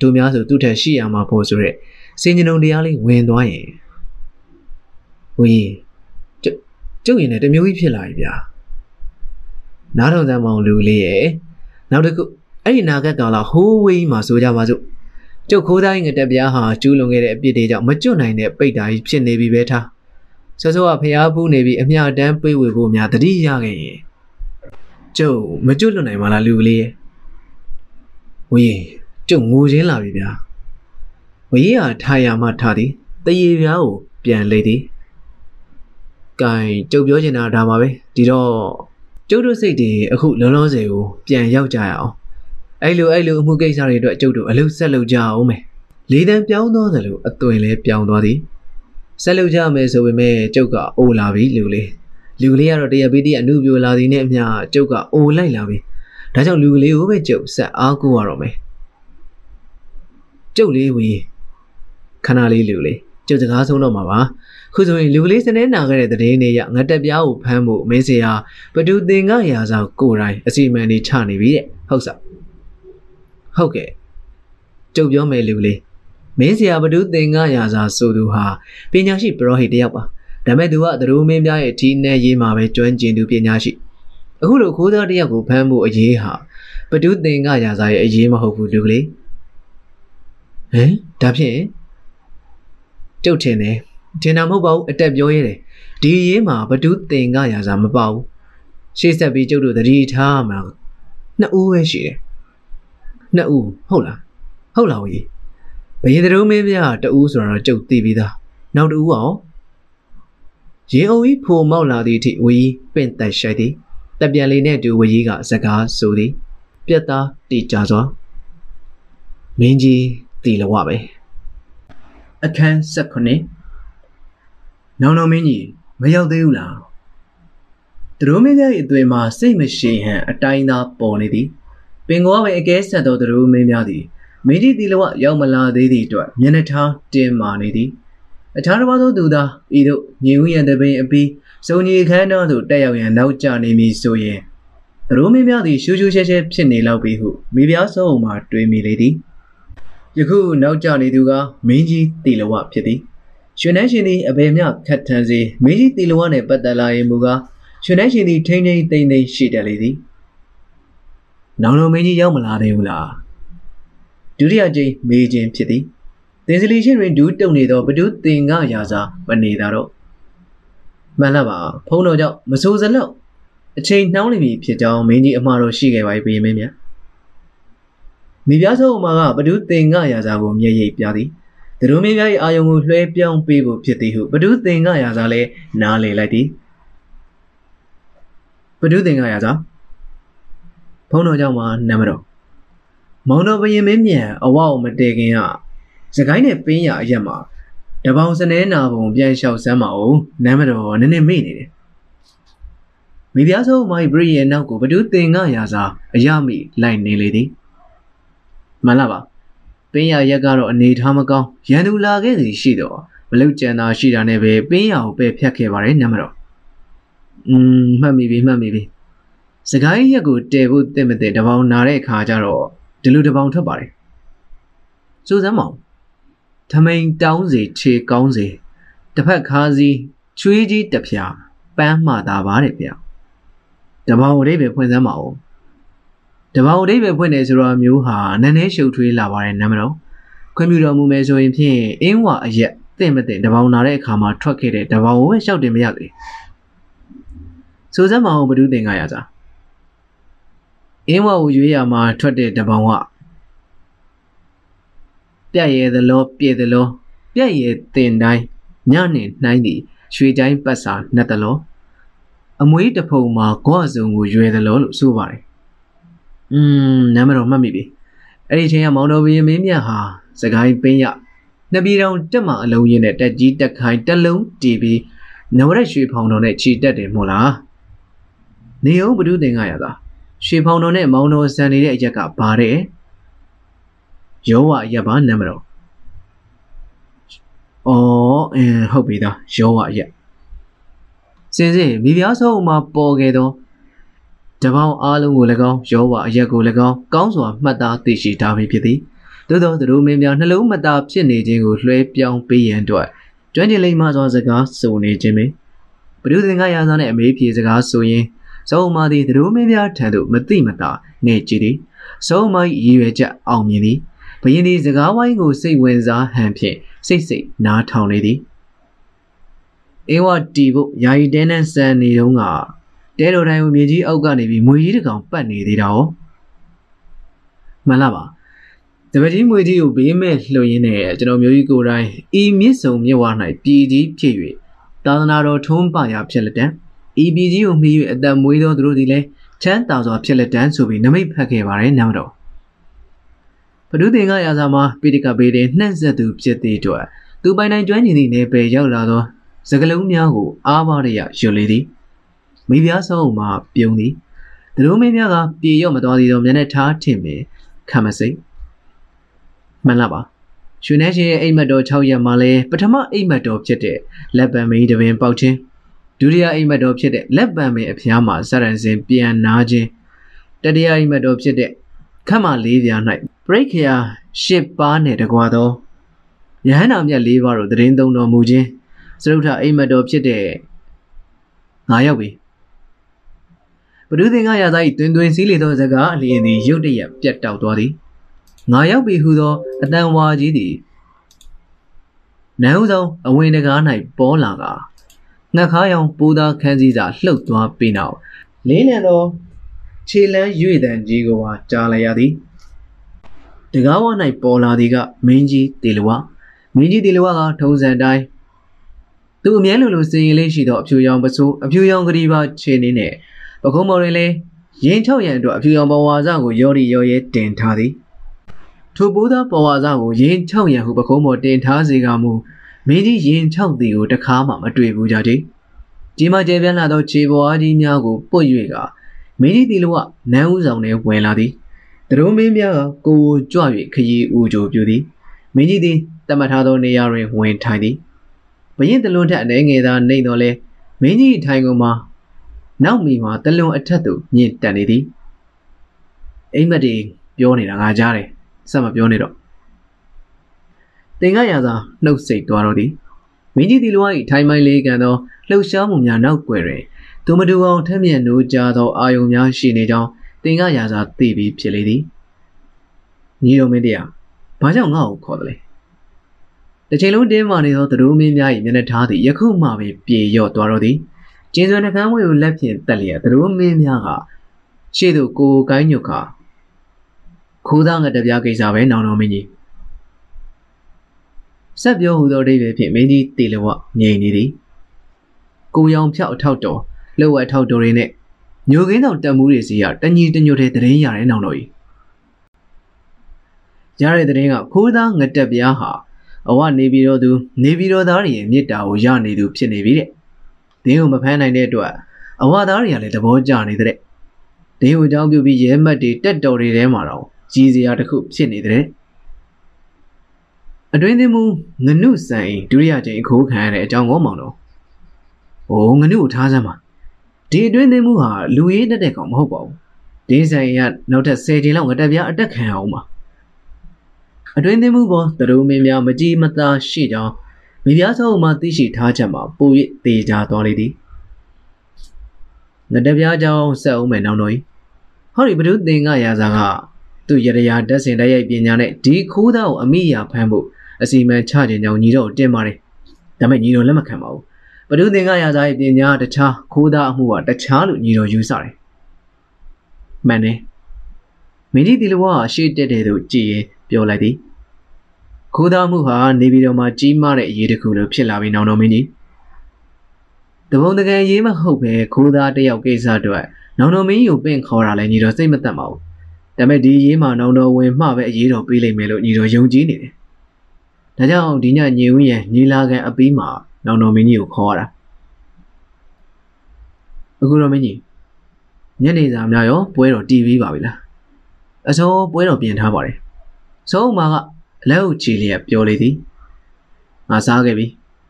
Speaker 1: တို့များဆိုသူ့ထက်ရှိရမှာဖို့ဆိုရက်စင်ကြုံတရားလေးဝင်သွားရင်ဝီကျုပ်ရင်လည်းတမျိုးကြီးဖြစ်လာပြီဗျာနားထောင်စမ်းမောင်လူလေးရဲ့နောက်တစ်ခု အဲ့ဒီနာဂတ်ကာလဟိုးဝေးမှာဆိုကြပါစို့ကျုပ်ခိုးသားငတက်ပြားဟာကျူးလွန်ခဲ့တဲ့အပြစ်တွေကြောင့်မကျွတ်နိုင်တဲ့ပိတ်တာကြီးဖြစ်နေပြီပဲထားဆောစောကဖျားဖူးနေပြီးအမျှတန်းပေးဝေဖို့များတတိရခဲ့ရင်ကျုပ်မကျွတ်လွန်နိုင်ပါလားလူကလေးဝေးကျုပ်ငိုချင်းလာပြီဗျာဝေးဟာထားရမှထားသည်တရေပြားကိုပြန်လေသည်ကဲကျုပ်ပြောချင်တာဒါပါပဲဒီတော့ကျုပ်တို့စိတ်တွေအခုလုံးလုံးစေကိုပြန်ရောက်ကြရအောင် အဲ့လိုအဲ့လိုအမှုကိစ္စတွေအတွက်ကျုပ်တို့အလုပ်ဆက်လုပ်ကြအောင်မယ်လေးတန်းပြောင်းသွားသလိုအသွင်လဲပြောင်းသွားသည်ဆက်လုပ်ကြမယ်ဆိုပေမဲ့ကျုပ်ကအိုလာပြီလူလေးလူလေးကတော့တရားပေးတရားအမှုပြိုလာသည်နဲ့အမျှကျုပ်ကအိုလိုက်လာပြီဒါကြောင့်လူကလေးကိုပဲကျုပ်ဆက်အားကိုးရတော့မယ်ကျုပ်လေးဝီခဏလေးလူလေးကျုပ်စကားဆုံးတော့မှာပါခုဆိုရင်လူကလေးစနေနာခဲ့တဲ့တဲ့င်းနေရငတက်ပြားကိုဖမ်းဖို့မင်းစရာဘဒူသင်္ကရာစာကိုယ်တိုင်အစီအမံတွေချနေပြီတဲ့ဟုတ်စား ဟုတ်ကဲ့ကျုပ်ပြောမယ်လူလေးမင်းစရာဘဒုသင်္ကရာစာဆိုသူဟာပညာရှိပရောဟိတ်တယောက်ပါဒါမဲ့သူကသတို့မင်းများရဲ့ဒီနဲ့ရေးမှာပဲကျွမ်းကျင်သူပညာရှိအခုလိုခိုးသားတယောက်ကိုဖမ်းဖို့အရေးဟာဘဒုသင်္ကရာစာရဲ့အရေးမဟုတ်ဘူးလူကလေးဟမ်ဒါဖြင့်ကျုပ်ထင်တယ်ထင်တာမဟုတ်ပါဘူးအတက်ပြောရဲတယ်ဒီရေးမှာဘဒုသင်္ကရာစာမပါဘူးရှေ့ဆက်ပြီးကျုပ်တို့သတိထားမှာနှစ်ဦးပဲရှိတယ် နှစ်ဦးဟုတ်လားဟုတ်လားဝကြီးဘယင်တုံးမင်းပြတဦးဆိုတော့ကြုတ်သိပြီးသားနောက်တူအောင်ရင်အုံကြီးဖိုမောက်လာသည့်အထိဝကြီးပင့်တက်ရှိုက်သည်တပြန်လေးနဲ့တူဝကြီးကစကားဆိုသည် ပြက်သားတီကြစွာမင်းကြီးတီလဝပဲအခန်း၁၉နောင်တော်မင်းကြီးမရောက်သေးဘူးလားသူတို့မင်းရဲ့အသွင်မှာစိတ်မရှိဟန်အတိုင်းသာပေါ်နေသည် ပင်ကောပဲအကဲဆက်သောသူတို့မင်းများသည်မင်းကြီးတီလဝရောက်မလာသေးသည့်အတွက်မျက်နှာထားတင်းမာနေသည်အခြားတစ်ပါးသောသူသားဤသို့ညီဦးရန်တပင်အပီးစုံကြီးခန်းတော်သို့တက်ရောက်ရန်နောက်ကျနေမည်ဆိုရင်သူတို့မင်းများသည်ရှူးရှူးရှဲရှဲဖြစ်နေလောက်ပြီဟုမိဖုရားဆုံးမှတွေးမိလေသည်ယခုနောက်ကျနေသူကမင်းကြီးတီလဝဖြစ်သည်ရွှေနှန်းရှင်သည်အဘယ်မျှခတ်ထန်စေမင်းကြီးတီလဝနှင့်ပတ်သက်လာရင်မူကားရွှေနှန်းရှင်သည်ထိမ့်ထိမ့်သိမ့်သိမ့်ရှိတယ်လေသည် နောင်တော်မင်းကြီးရောက်မလာသေးဘူးလားဒုတိယကြိမ်မေးခြင်းဖြစ်သည်တင်စလီရှင်တွင်ဒူးတုံနေသောဘဒုသင်္ကရာစာမနေတာတော့မှန်လားပါဖုံးတော်ကြောင့်မစိုးစလောက်အချိန်နှောင်းနေပြီဖြစ်ကြောင်းမင်းကြီးအမှားတော်ရှိခဲ့ပါပြီဘုရင်မင်းမြတ်မိဖုရားဆုံးအမှားကဘဒုသင်္ကရာစာကိုမျက်ရည်ပြသည်သူတို့မင်းများ၏အာယုံကိုလွှဲပြောင်းပေးဖို့ဖြစ်သည်ဟုဘဒုသင်္ကရာစာလည်းနားလည်လိုက်သည်ဘဒုသင်္ကရာစာ ဖုံးတော်ကြောင့်မှနမတော်မောင်တော်ဘရင်မင်းမြန်အဝအောင်မတည်ခင်ကစကိုင်းနဲ့ပင်းရအရက်မှာတပေါင်းစနေနာပုံပြန်လျှောက်စမ်းမအောင်နမ်းမတော်နည်းနည်းမေ့နေတယ်မိဖုရားဆုံးမိုင်ဘရီရဲ့နောက်ကိုဘဒုသင်္ကရာစာအရမိလိုက်နေလေသည်မှန်လားပါပင်းရရက်ကတော့အနေထားမကောင်းရန်သူလာခဲ့စီရှိတော့မလုတ်ကြံတာရှိတာနဲ့ပဲပင်းရကိုပဲဖြတ်ခဲ့ပါတယ်နမ်းမတော်อืมမှတ်မိပြီမှတ်မိပြီ စကိုင်းရက်ကိုတဲဖို့တင့်မတဲ့တပေါင်းနာတဲ့အခါကျတော့ဒီလိုတပေါင်းထွက်ပါတယ်စူးစမ်းမောင်ထမိန်တောင်းစီခြေကောင်းစီတစ်ဖက်ခါစီချွေးကြီးတစ်ဖြာပန်းမှတာပါတယ်ဗျတပေါင်းအိဗယ်ဖွင့်စမ်းပါဦးတပေါင်းအိဗယ်ဖွင့်တယ်ဆိုတော့မျိုးဟာနည်းနည်းရှုပ်ထွေးလာပါတယ်နမတော်ခွင့်ပြုတော်မူမယ်ဆိုရင်ဖြင့်အင်းဝအရက်တင့်မတဲ့တပေါင်းနာတဲ့အခါမှာထွက်ခဲ့တဲ့တပေါင်းကိုပဲရှောက်တင်မရသေးစူးစမ်းမအောင်ဘဒုတင်ကရစား အင်းဝကိုရွေးရမှာထွက်တဲ့တပေါင်းကပြက်ရဲသလောပြည့်သလောပြက်ရဲတင်တိုင်းညနှင်နှိုင်းသည်ရွှေတိုင်းပတ်စာနှစ်သလောအမွေးတဖုံမှာဂွစုံကိုရွယ်သလောလို့ဆိုပါတယ်။อืมနာမတော်မှတ်မိပြီ။အဲ့ဒီချိန်ကမောင်တော်ဘီမင်းမြတ်ဟာစကိုင်းပင်းရနှစ်ပြည်တော်တက်မှအလုံးရင်းနဲ့တက်ကြီးတက်ခိုင်းတက်လုံးတီးပြီးနဝရက်ရွှေဖောင်တော်နဲ့ခြီတက်တယ်မို့လား။နေအောင်ဘဒုသင်္ကရသာ ရွှေဖောင်တော်နဲ့မောင်တော်ဆန်နေတဲ့အရက်ကဘာတဲ့ယောဝရက်ပါနံမတော်အော်အင်းဟုတ်ပြီသားယောဝရက်စင်စစ်မိဖုရားဆုံးမှာပေါ်ခဲ့သောတပေါင်းအားလုံးကို၎င်းယောဝအရက်ကို၎င်းကောင်းစွာမှတ်သားသိရှိထားပြီးဖြစ်သည်သို့သောသူတို့မင်းများနှလုံးမသားဖြစ်နေခြင်းကိုလွှဲပြောင်းပေးရန်အတွက်ကျွမ်းကျင်လိမ္မာစွာစကားဆိုနေခြင်းပင်ဘုဒ္ဓသင်္ကရာဇာနှင့်အမေးဖြေစကားဆိုရင် ဇောမာသည်သူတို့မင်းများထံသို့မသိမသာနေကြည်သည်ဇောမာ၏ရည်ရွယ်ချက်အောင်မြင်သည်ဘယင်းသည်စကားဝိုင်းကိုစိတ်ဝင်စားဟန်ဖြင့်စိတ်စိတ်နားထောင်နေသည်အေဝတီဖို့ယာယီတဲနဲ့ဆန်နေတုန်းကတဲတော်တိုင်းကိုမြေကြီးအောက်ကနေပြီးမွေကြီးတစ်ကောင်ပတ်နေသေးတာ哦မှန်လားပါတပတိမွေကြီးကိုဘေးမဲ့လှုပ်ရင်းနဲ့ကျွန်တော်မျိုးကြီးကိုယ်တိုင်ဤမြစ်စုံမြစ်ဝါ၌ပြည်ကြီးဖြစ်၍သာသနာတော်ထုံးပရာဖြစ်လက်တံ ဤပြည်ကြီးကိုမှီ၍အသက်မွေးသောသူတို့သည်လည်းချမ်းသာစွာဖြစ်လက်တံဆိုပြီးနမိတ်ဖတ်ခဲ့ပါတယ်နာမတော်ဘဒုသင်္ကရာဇာမှာပိဋကဘေးတွင်နှံ့ဆက်သူဖြစ်သည့်အတွက်သူပိုင်နိုင်ကျွမ်းကျင်သည့်နယ်ပယ်ရောက်လာသောစကလုံးများကိုအားပါရရရွလေသည်မိဖုရားဆုံးမှပြုံးသည်သူတို့မင်းများကပြေရော့မသွားသေးသောမျက်နှာထားထင်ပင်ခံမစိတ်မှန်လားပါရွှေနှဲရှင်ရဲ့အိမ်မက်တော်6ရက်မှာလဲပထမအိမ်မက်တော်ဖြစ်တဲ့လက်ပံမင်းတပင်ပေါက်ခြင်း ဒုတိယအိမ်မက်တော်ဖြစ်တဲ့လက်ပံမင်းအဖျားမှာစရန်စင်ပြန်နာခြင်းတတိယအိမ်မက်တော်ဖြစ်တဲ့ခတ်မလေးပြား၌ပရိခယာရှစ်ပါးနဲ့တကွာသောယဟန္တာမြတ်၄ပါးတို့တရင်သုံးတော်မူခြင်းစရုထအိမ်မက်တော်ဖြစ်တဲ့ငါရောက်ပြီဘဒုသင်္ကရာသား၏တွင်တွင်စည်းလေသောဇကာအလျင်သည်ရုတ်တရက်ပြတ်တောက်သွားသည်ငါရောက်ပြီဟုသောအတန်ဝါကြီးသည်နန်းဦးဆောင်အဝင်တကား၌ပေါ်လာက ငှက်ခါရောင်ပူသားခန်းစည်းစာလှုပ်သွားပြီးနောက်လင်းလံသောခြေလန်းရွေတန်ကြီးကိုပါကြားလိုက်ရသည်တကားဝ၌ပေါ်လာသည်ကမင်းကြီးတေလဝမင်းကြီးတေလဝကထုံးစံတိုင်းသူအမြဲလိုလိုစင်ရင်လေးရှိသောအဖြူရောင်ပစိုးအဖြူရောင်ကလေးပါခြေနေနဲ့ပကုံးမော်ရင်လည်းရင်ချောက်ရန်အတွက်အဖြူရောင်ပဝါစကိုရော်ရီရော်ရဲတင်ထားသည်ထိုပိုးသားပဝါစကိုရင်ချောက်ရန်ဟုပကုံးမော်တင်ထားစေကမူ မင်းကြီးရင်ချောက်သည်ကိုတခါမှမတွေ့ဘူးကြသည်ကြီးမကျဲပြန့်လာသောခြေပွားကြီးများကိုပုတ်၍ကမင်းကြီးတီလိုကနန်းဦးဆောင်ထဲဝင်လာသည်တရုံးမင်းများကကိုကိုကြွ၍ခရီးဦးကြိုပြူသည်မင်းကြီးသည်တမတ်ထားသောနေရာတွင်ဝင်ထိုင်သည်ဘရင်တလွန်ထက်အနေငယ်သာနေတော်လဲမင်းကြီးထိုင်ကုန်မှာနောက်မိမှာတလွန်အထက်သို့မြင့်တက်နေသည်အိမ်မက်တွေပြောနေတာငါကြားတယ်ဆက်မပြောနေတော့ တင်ကရာသာနှုတ်ဆက်သွားတော့သည်မင်းကြီးတီလို၏ထိုင်မိုင်းလေးကန်သောလှုပ်ရှားမှုများနောက်ွယ်တွင်သူမတူအောင်ထက်မြက်နိုးကြသောအာယုံများရှိနေကြောင်းတင်ကရာစာသိပြီးဖြစ်လေသည်ညီတော်မင်းတရားဘာကြောင့်ငါ့ကိုခေါ်တယ်လဲတစ်ချိန်လုံးတင်းမာနေသောသတို့မင်းများ၏မျက်နှာထားသည်ယခုမှပင်ပြေလျော့သွားတော့သည်ကျင်းစွာနှကမ်းမွေကိုလက်ဖြင့်တက်လျက်သတို့မင်းများကရှေ့သို့ကိုယ်ကိုင်းညွတ်ခါခိုးသားငါတပြားကိစ္စပဲနောင်တော်မင်းကြီး ဆက်ပြောဟူသောအဓိပ္ပာယ်ဖြင့်မင်းကြီးတေလဝငြိမ်နေသည်ကိုရောင်ဖြောက်အထောက်တော်လှုပ်ဝက်ထောက်တော်တွေနဲ့ညိုကင်းတော်တက်မှုတွေစီကတညီတညွတ်တဲ့တရင်ရတယ်နောင်တော်ကြီးရတဲ့တရင်ကခိုးသားငတက်ပြားဟာအဝနေပြီးတော့သူနေပြီးတော့သားတွေရဲ့မြစ်တာကိုရနေသူဖြစ်နေပြီတဲ့ဒင်းကိုမဖမ်းနိုင်တဲ့အတွက်အဝသားတွေကလည်းသဘောကျနေတဲ့ဒင်းကိုအကြောင်းပြုပြီးရဲမတ်တွေတက်တော်တွေထဲမှာတော့ကြီးစရာတစ်ခုဖြစ်နေတဲ့ အတွင်းသင်းမူငနုဆန်အိမ်ဒုတိယကြိမ်အခိုးခံရတဲ့အကြောင်းကိုမောင်တော့။အိုးငနုကိုထားစမ်းပါ။ဒီအတွင်းသင်းမူဟာလူရေးတက်တဲ့ကောင်မဟုတ်ပါဘူး။ဒင်းဆိုင်ကနောက်ထပ်10ချိန်လောက်ငတက်ပြားအတက်ခံအောင်ပါ။အတွင်းသင်းမူပေါ်သတို့မင်းများမကြီးမသားရှိကြောင်းမိဖုရားဆောက်မှသိရှိထားချက်မှာပို၍တေချာသွားလေသည်။ငတက်ပြားကြောင်းဆက်အောင်မယ်နောင်တော်ကြီး။ဟောဒီဘဒုသင်္ကရာဇာကသူ့ရရတက်စင်တိုက်ရိုက်ပညာနဲ့ဒီခိုးသားကိုအမိယာဖမ်းဖို့ အစီမံချခြင်းကြောင့်ညီတော်တင်ပါတယ်။ဒါပေမဲ့ညီတော်လက်မခံပါဘူး။ဘဒုသင်္ကရာဇာရဲ့ပညာတခြားခိုးသားအမှုကတခြားလို့ညီတော်ယူဆတယ်။မှန်တယ်။မင်းကြီးဒီလိုကအရှိတက်တယ်လို့ကြည်ရင်ပြောလိုက်သည်။ခိုးသားမှုဟာနေပြည်တော်မှာကြီးမားတဲ့အရေးတစ်ခုလို့ဖြစ်လာပြီးနောင်တော်မင်းကြီး။တဘုံတကယ်ရေးမဟုတ်ပဲခိုးသားတယောက်ကိစ္စအတွက်နောင်တော်မင်းကြီးကိုပင့်ခေါ်တာလဲညီတော်စိတ်မသက်ပါဘူး။ဒါပေမဲ့ဒီရေးမှာနောင်တော်ဝင်မှပဲအရေးတော်ပေးလိမ့်မယ်လို့ညီတော်ယုံကြည်နေတယ်။ ဒါကြောင့်ဒီညညင်ဦးရဲ့ညီလာခံအပြီးမှာနောင်တော်မင်းကြီးကိုခေါ်ရတာ။အခုတော့မင်းကြီးညနေစာများရောပွဲတော်တီးပြီးပါပြီလား။အစောပွဲတော်ပြင်ထားပါတယ်။ဆုံးမကအလက်အုပ်ချီလျက်ပြောလေသည်။ငါစားခဲ့ပြီ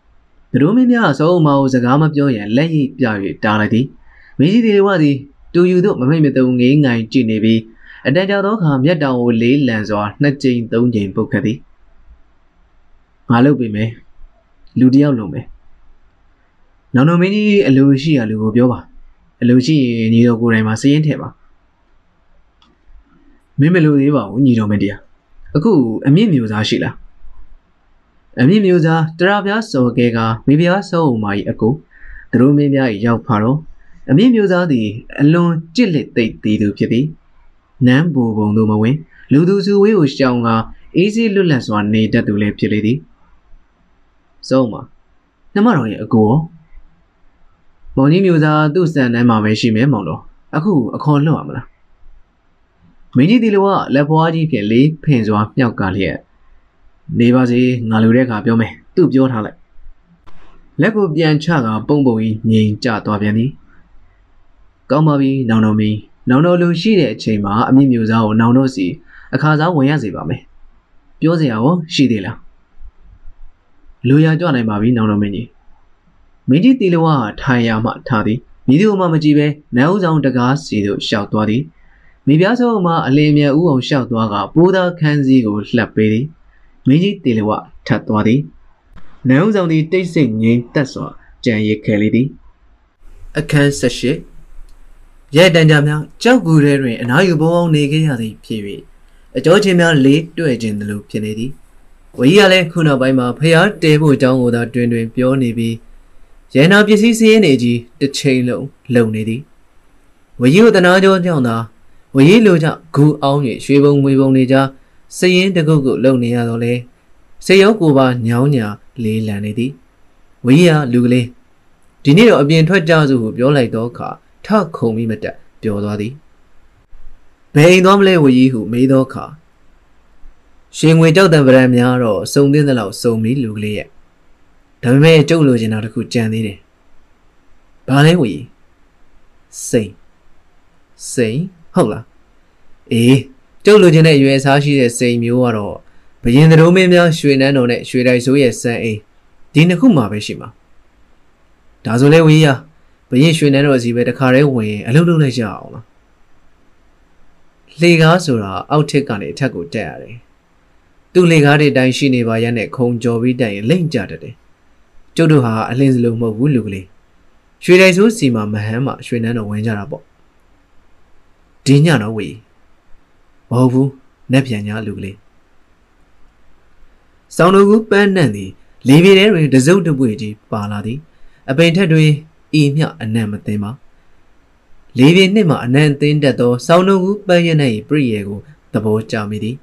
Speaker 1: ။သူတို့မင်းများဆုံးမကိုစကားမပြောရင်လက်ရည်ပြ၍တားလိုက်သည်။မင်းကြီးတွေဝသည်တူယူတို့မမိတ်မတုံငေးငိုင်ကြည့်နေပြီးအတန်ကြာသောအခါမျက်တောင်ကိုလေးလံစွာနှစ်ကြိမ်သုံးကြိမ်ပုတ်ခတ်သည် ငါလုပ်ပြီမယ်လူတယောက်လုံးမယ်နောင်တော်မင်းကြီးအလိုရှိရလူကိုပြောပါအလိုရှိရင်ညီတော်ကိုယ်တိုင်မှာစည်ရင်ထည့်ပါမင်းမလို့သေးပါဘူးညီတော်မင်းတရားအခုအမြင့်မျိုးသားရှိလားအမြင့်မျိုးသားတရာပြားစော်ကဲကမိဖုရားစောအုံမာကြီးအကူသူတို့မင်းများရောက်ဖာတော့အမြင့်မျိုးသားသည်အလွန်ကြစ်လက်သိပ်သေးသူဖြစ်သည်နန်းဘူပုံတို့မဝင် လူသူစုဝေးကိုရှောင်ကအေးစေးလွတ်လပ်စွာနေတတ်သူလည်းဖြစ်လေသည် စုံးမှာနှမတော်ရဲ့အကိုမောင်ကြီးမျိုးသားသူ့စံတန်းမှာပဲရှိမယ်မောင်တော်အခုအခေါ်လွတ်ရမလားမင်းကြီးဒီလိုကလက်ဖွားကြီးဖြင့်လေးဖင်စွာမြောက်ကလျက်နေပါစေငါလိုတဲ့အခါပြောမယ်သူ့ပြောထားလိုက်လက်ကိုပြန်ချကပုံပုံကြီးငြိမ်ကျသွားပြန်သည်ကောင်းပါပြီနောင်တော်မီနောင်တော်လူရှိတဲ့အချိန်မှာအမြင့်မျိုးသားကိုနောင်တော်စီအခါစားဝင်ရစေပါမယ်ပြောစရာရောရှိသေးလား လူရကြွနိုင်ပါပြီနောင်တော်မင်းကြီးမင်းကြီးတီလဝါထိုင်ရမှထားသည်မိသူမှမကြည့်ပဲနန်းဦးဆောင်တကားစီသို့ရှောက်သွားသည်မိဖုရားဆုံးမှအလင်းမြဦးအောင်ရှောက်သွားကပိုးသားခန်းစည်းကိုလှပ်ပေးသည်မင်းကြီးတီလဝါထပ်သွားသည်နန်းဦးဆောင်သည်တိတ်ဆိတ်ငြိမ်သက်စွာကြံရစ်ခဲ့လေသည်အခန်း၁၈ရဲတန်ကြများကြောက်ကူထဲတွင်အနားယူပေါင်းနေခဲ့ရသည်ဖြစ်၍အကျော်ချင်းများလေးတွေ့ခြင်းသလိုဖြစ်နေသည် ဝကြီးကလည်းခုနောက်ပိုင်းမှာဖျားတဲဖို့အကြောင်းကိုသာတွင်တွင်ပြောနေပြီးရဲနာပစ္စည်းစည်းနေကြီးတစ်ချိန်လုံးလုံနေသည်ဝကြီးကိုတနာကြောကြောင့်သာဝကြီးလိုကြဂူအောင်၍ရွှေဘုံငွေဘုံတွေကြားစရင်တကုတ်ကုတ်လုံနေရတော့လေစေရုပ်ကိုပါညောင်းညာလေးလံနေသည်ဝကြီးကလူကလေးဒီနေ့တော့အပြင်ထွက်ကြစို့ဟုပြောလိုက်တော့အခါထခုံပြီးမတက်ပျော်သွားသည်ဘယ်အိမ်သွားမလဲဝကြီးဟုမေးသောအခါ ရှင်ငွေကြောက်တံပရံများတော့စုံသင်းသလောက်စုံပြီးလူကလေးရဲ့ဒါပေမဲ့ကျုပ်လိုချင်တာတခုကြံသေးတယ်ဘာလဲဝကြီးစိန်စိန်ဟုတ်လားအေးကျုပ်လိုချင်တဲ့ရွယ်စားရှိတဲ့စိန်မျိုးကတော့ဘရင်သတို့မင်းများရွှေနန်းတော်နဲ့ရွှေတိုက်ဆိုးရဲ့စံအိမ်ဒီနှစ်ခုမှပဲရှိမှာဒါဆိုလဲဝကြီးရဘရင်ရွှေနန်းတော်စီပဲတခါတည်းဝင်ရင်အလုပ်လုပ်လိုက်ကြအောင်လားလေကားဆိုတာအောက်ထစ်ကနေအထက်ကိုတက်ရတယ် သူ့လေကားတွေတိုင်းရှိနေပါရဲ့နဲ့ခုံကြော်ပြီးတိုင်ရင်လိမ့်ကြတတ်တယ်ကျုပ်တို့ဟာအလင်းစလုံးမဟုတ်ဘူးလူကလေးရွှေတိုင်ဆိုးစီမှာမဟန်းမှာရွှေနန်းတော်ဝင်ကြတာပေါ့ဒီညတော့ဝေမဟုတ်ဘူးနက်ပြန်ညာလူကလေးဆောင်းတို့ကူပန်းနှံ့သည်လေပြေထဲတွင်တစုပ်တပွေကြီးပါလာသည်အပိန်ထက်တွင်ဤမြအနံ့မသိမ်းပါလေပြေနှင့်မှအနံ့သိမ်းတတ်သောဆောင်းတို့ကူပန်းရ၌ပြည့်ရဲကိုသဘောကျမိသည်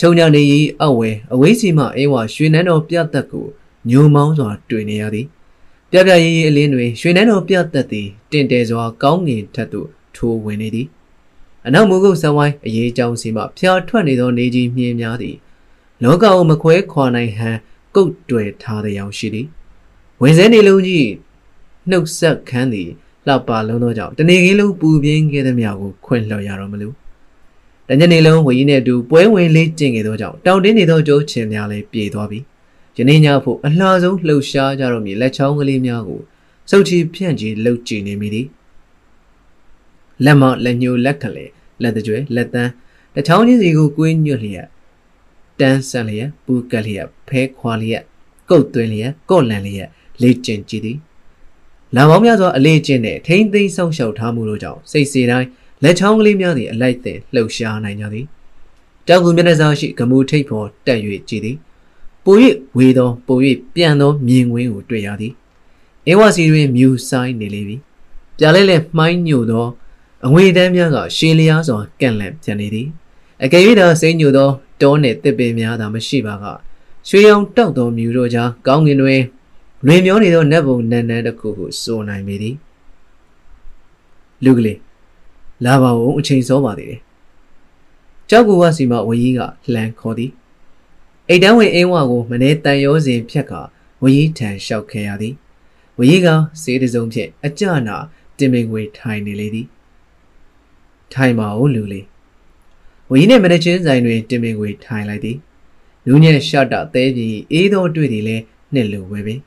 Speaker 1: ထုံညနေ၏အဝဲအဝေးစီမှအင်းဝရွှေနန်းတော်ပြတ်သက်ကိုညုံမောင်းစွာတွေ့နေရသည်ပြပြရေးရေးအလင်းတွင်ရွှေနန်းတော်ပြတ်သက်သည်တင့်တယ်စွာကောင်းငင်ထက်သို့ထိုးဝင်နေသည်အနောက်မူကုတ်ဆံဝိုင်းအရေးကြောင်းစီမှဖျားထွက်နေသောနေကြီးမြင်းများသည်လောကကိုမခွဲခွာနိုင်ဟန်ကုတ်တွယ်ထားတဲ့အောင်ရှိသည်ဝင်စဲနေလုံးကြီးနှုတ်ဆက်ခန်းသည်လှပလုံးသောကြောင့်တနေကင်းလုံးပူပြင်းခဲ့သည်များကိုခွင့်လွှတ်ရတော့မလို့ တညနေလုံးဝီနဲ့အတူပွဲဝင်လေးကျင့်ခဲ့သောကြောင့်တောင်တင်းနေသောကျိုးချင်များလည်းပြေသွားပြီယနေ့ညဖို့အလှဆုံးလှုပ်ရှားကြတော့မည်လက်ချောင်းကလေးများကိုစုပ်ချီဖြန့်ချီလှုပ်ကြည့်နေမိသည်လက်မလက်ညှိုးလက်ခလေလက်တကြွယ်လက်တန်းတချောင်းချင်းစီကိုကွင်းညွတ်လျက်တန်းဆန်လျက်ပူကက်လျက်ဖဲခွာလျက်ကုတ်သွင်းလျက်ကော့လန်လျက်လေ့ကျင့်ကြည့်သည်လာပေါင်းများစွာအလေးကျင့်တဲ့ထိမ့်သိမ်းဆောင်ရှောက်ထားမှုတို့ကြောင့်စိတ်စီတိုင်း လက်ချောင်းကလေးများသည်အလိုက်သင်လှုပ်ရှားနိုင်ကြသည်တောက်ကူမျက်နှာစာရှိဂမူထိပ်ပေါ်တက်၍ကြည်သည်ပို၍ဝေသောပို၍ပြန်သောမြင်ကွင်းကိုတွေ့ရသည်အေဝါစီတွင်မြူဆိုင်နေလေပြီပြလဲလဲမှိုင်းညိုသောအငွေတန်းများကရှည်လျားစွာကန့်လန့်ပြန်နေသည်အကယ်၍သာစိမ့်ညိုသောတောနှင့်တစ်ပင်များသာမရှိပါကရွှေရောင်တောက်သောမြူတို့ကြားကောင်းကင်တွင်လွင်မျောနေသောနတ်ဘုံနန်းနန်းတစ်ခုကိုစိုးနိုင်ပေသည်လူကလေး လာပါဦးအချိန်စောပါသေးတယ်ကြောက်ကူဝစီမဝကြီးကလှန်ခေါ်သည်အိတ်တန်းဝင်အင်းဝါကိုမနေတန်ရောစဉ်ဖြတ်ကဝကြီးထံလျှောက်ခဲ့ရသည်ဝကြီးကစေးတစုံဖြင့်အကြနာတင်ပင်ငွေထိုင်နေလေသည်ထိုင်ပါဦးလူလေးဝကြီးနဲ့မနချင်းဆိုင်တွင်တင်ပင်ငွေထိုင်လိုက်သည်လူညက်ရှော့တာသဲပြီးအေးသောတွေ့သည်လဲနှစ်လူပဲပင်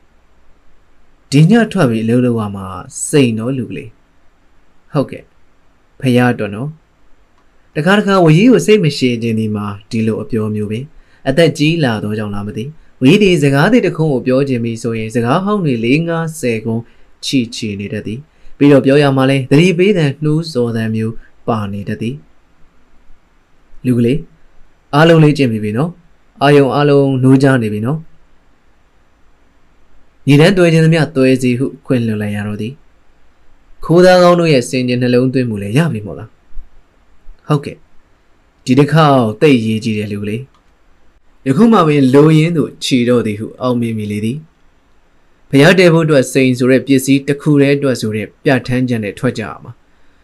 Speaker 1: ဒီညထွက်ပြီးအလုံးလုံးမှာစိန်တော့လူကလေးဟုတ်ကဲ့ ဖရတော်နော်တခါတခါဝကြီးကိုစိတ်မရှိခြင်းဒီမှာဒီလိုအပြောမျိုးပဲအသက်ကြီးလာတော့ကြောင့်လားမသိဝကြီးဒီစကားတွေတခုကိုပြောခြင်းပြီးဆိုရင်စကားဟောင်းတွေ၄50ခုချီချီနေတတ်သည်ပြီးတော့ပြောရမှလဲသတိပေးတဲ့နှိုးစော်တဲ့မျိုးပါနေတတ်သည်လူကလေးအားလုံးလေးကျင့်ပြီပြီနော်အာယုံအားလုံးနှိုးကြနေပြီနော်ညီတန်းတွေ့ခြင်းသမျှတွေ့စီဟုခွင့်လွှတ်လိုက်ရတော့သည် ခိုးသားကောင်းတို့ရဲ့စင်ကြင်နှလုံးသွင်းမှုလည်းရပြီမို့လားဟုတ်ကဲ့ဒီတစ်ခါတိတ်ရေးကြည့်တယ်လူလေးယခုမှပင်လိုရင်းသူခြီတော့သည်ဟုအောက်မေ့မိလေသည်ဘုရားတဲဖို့အတွက်စိန်ဆိုတဲ့ပစ္စည်းတစ်ခုတည်းအတွက်ဆိုတဲ့ပြဋ္ဌာန်းချက်နဲ့ထွက်ကြရမှာ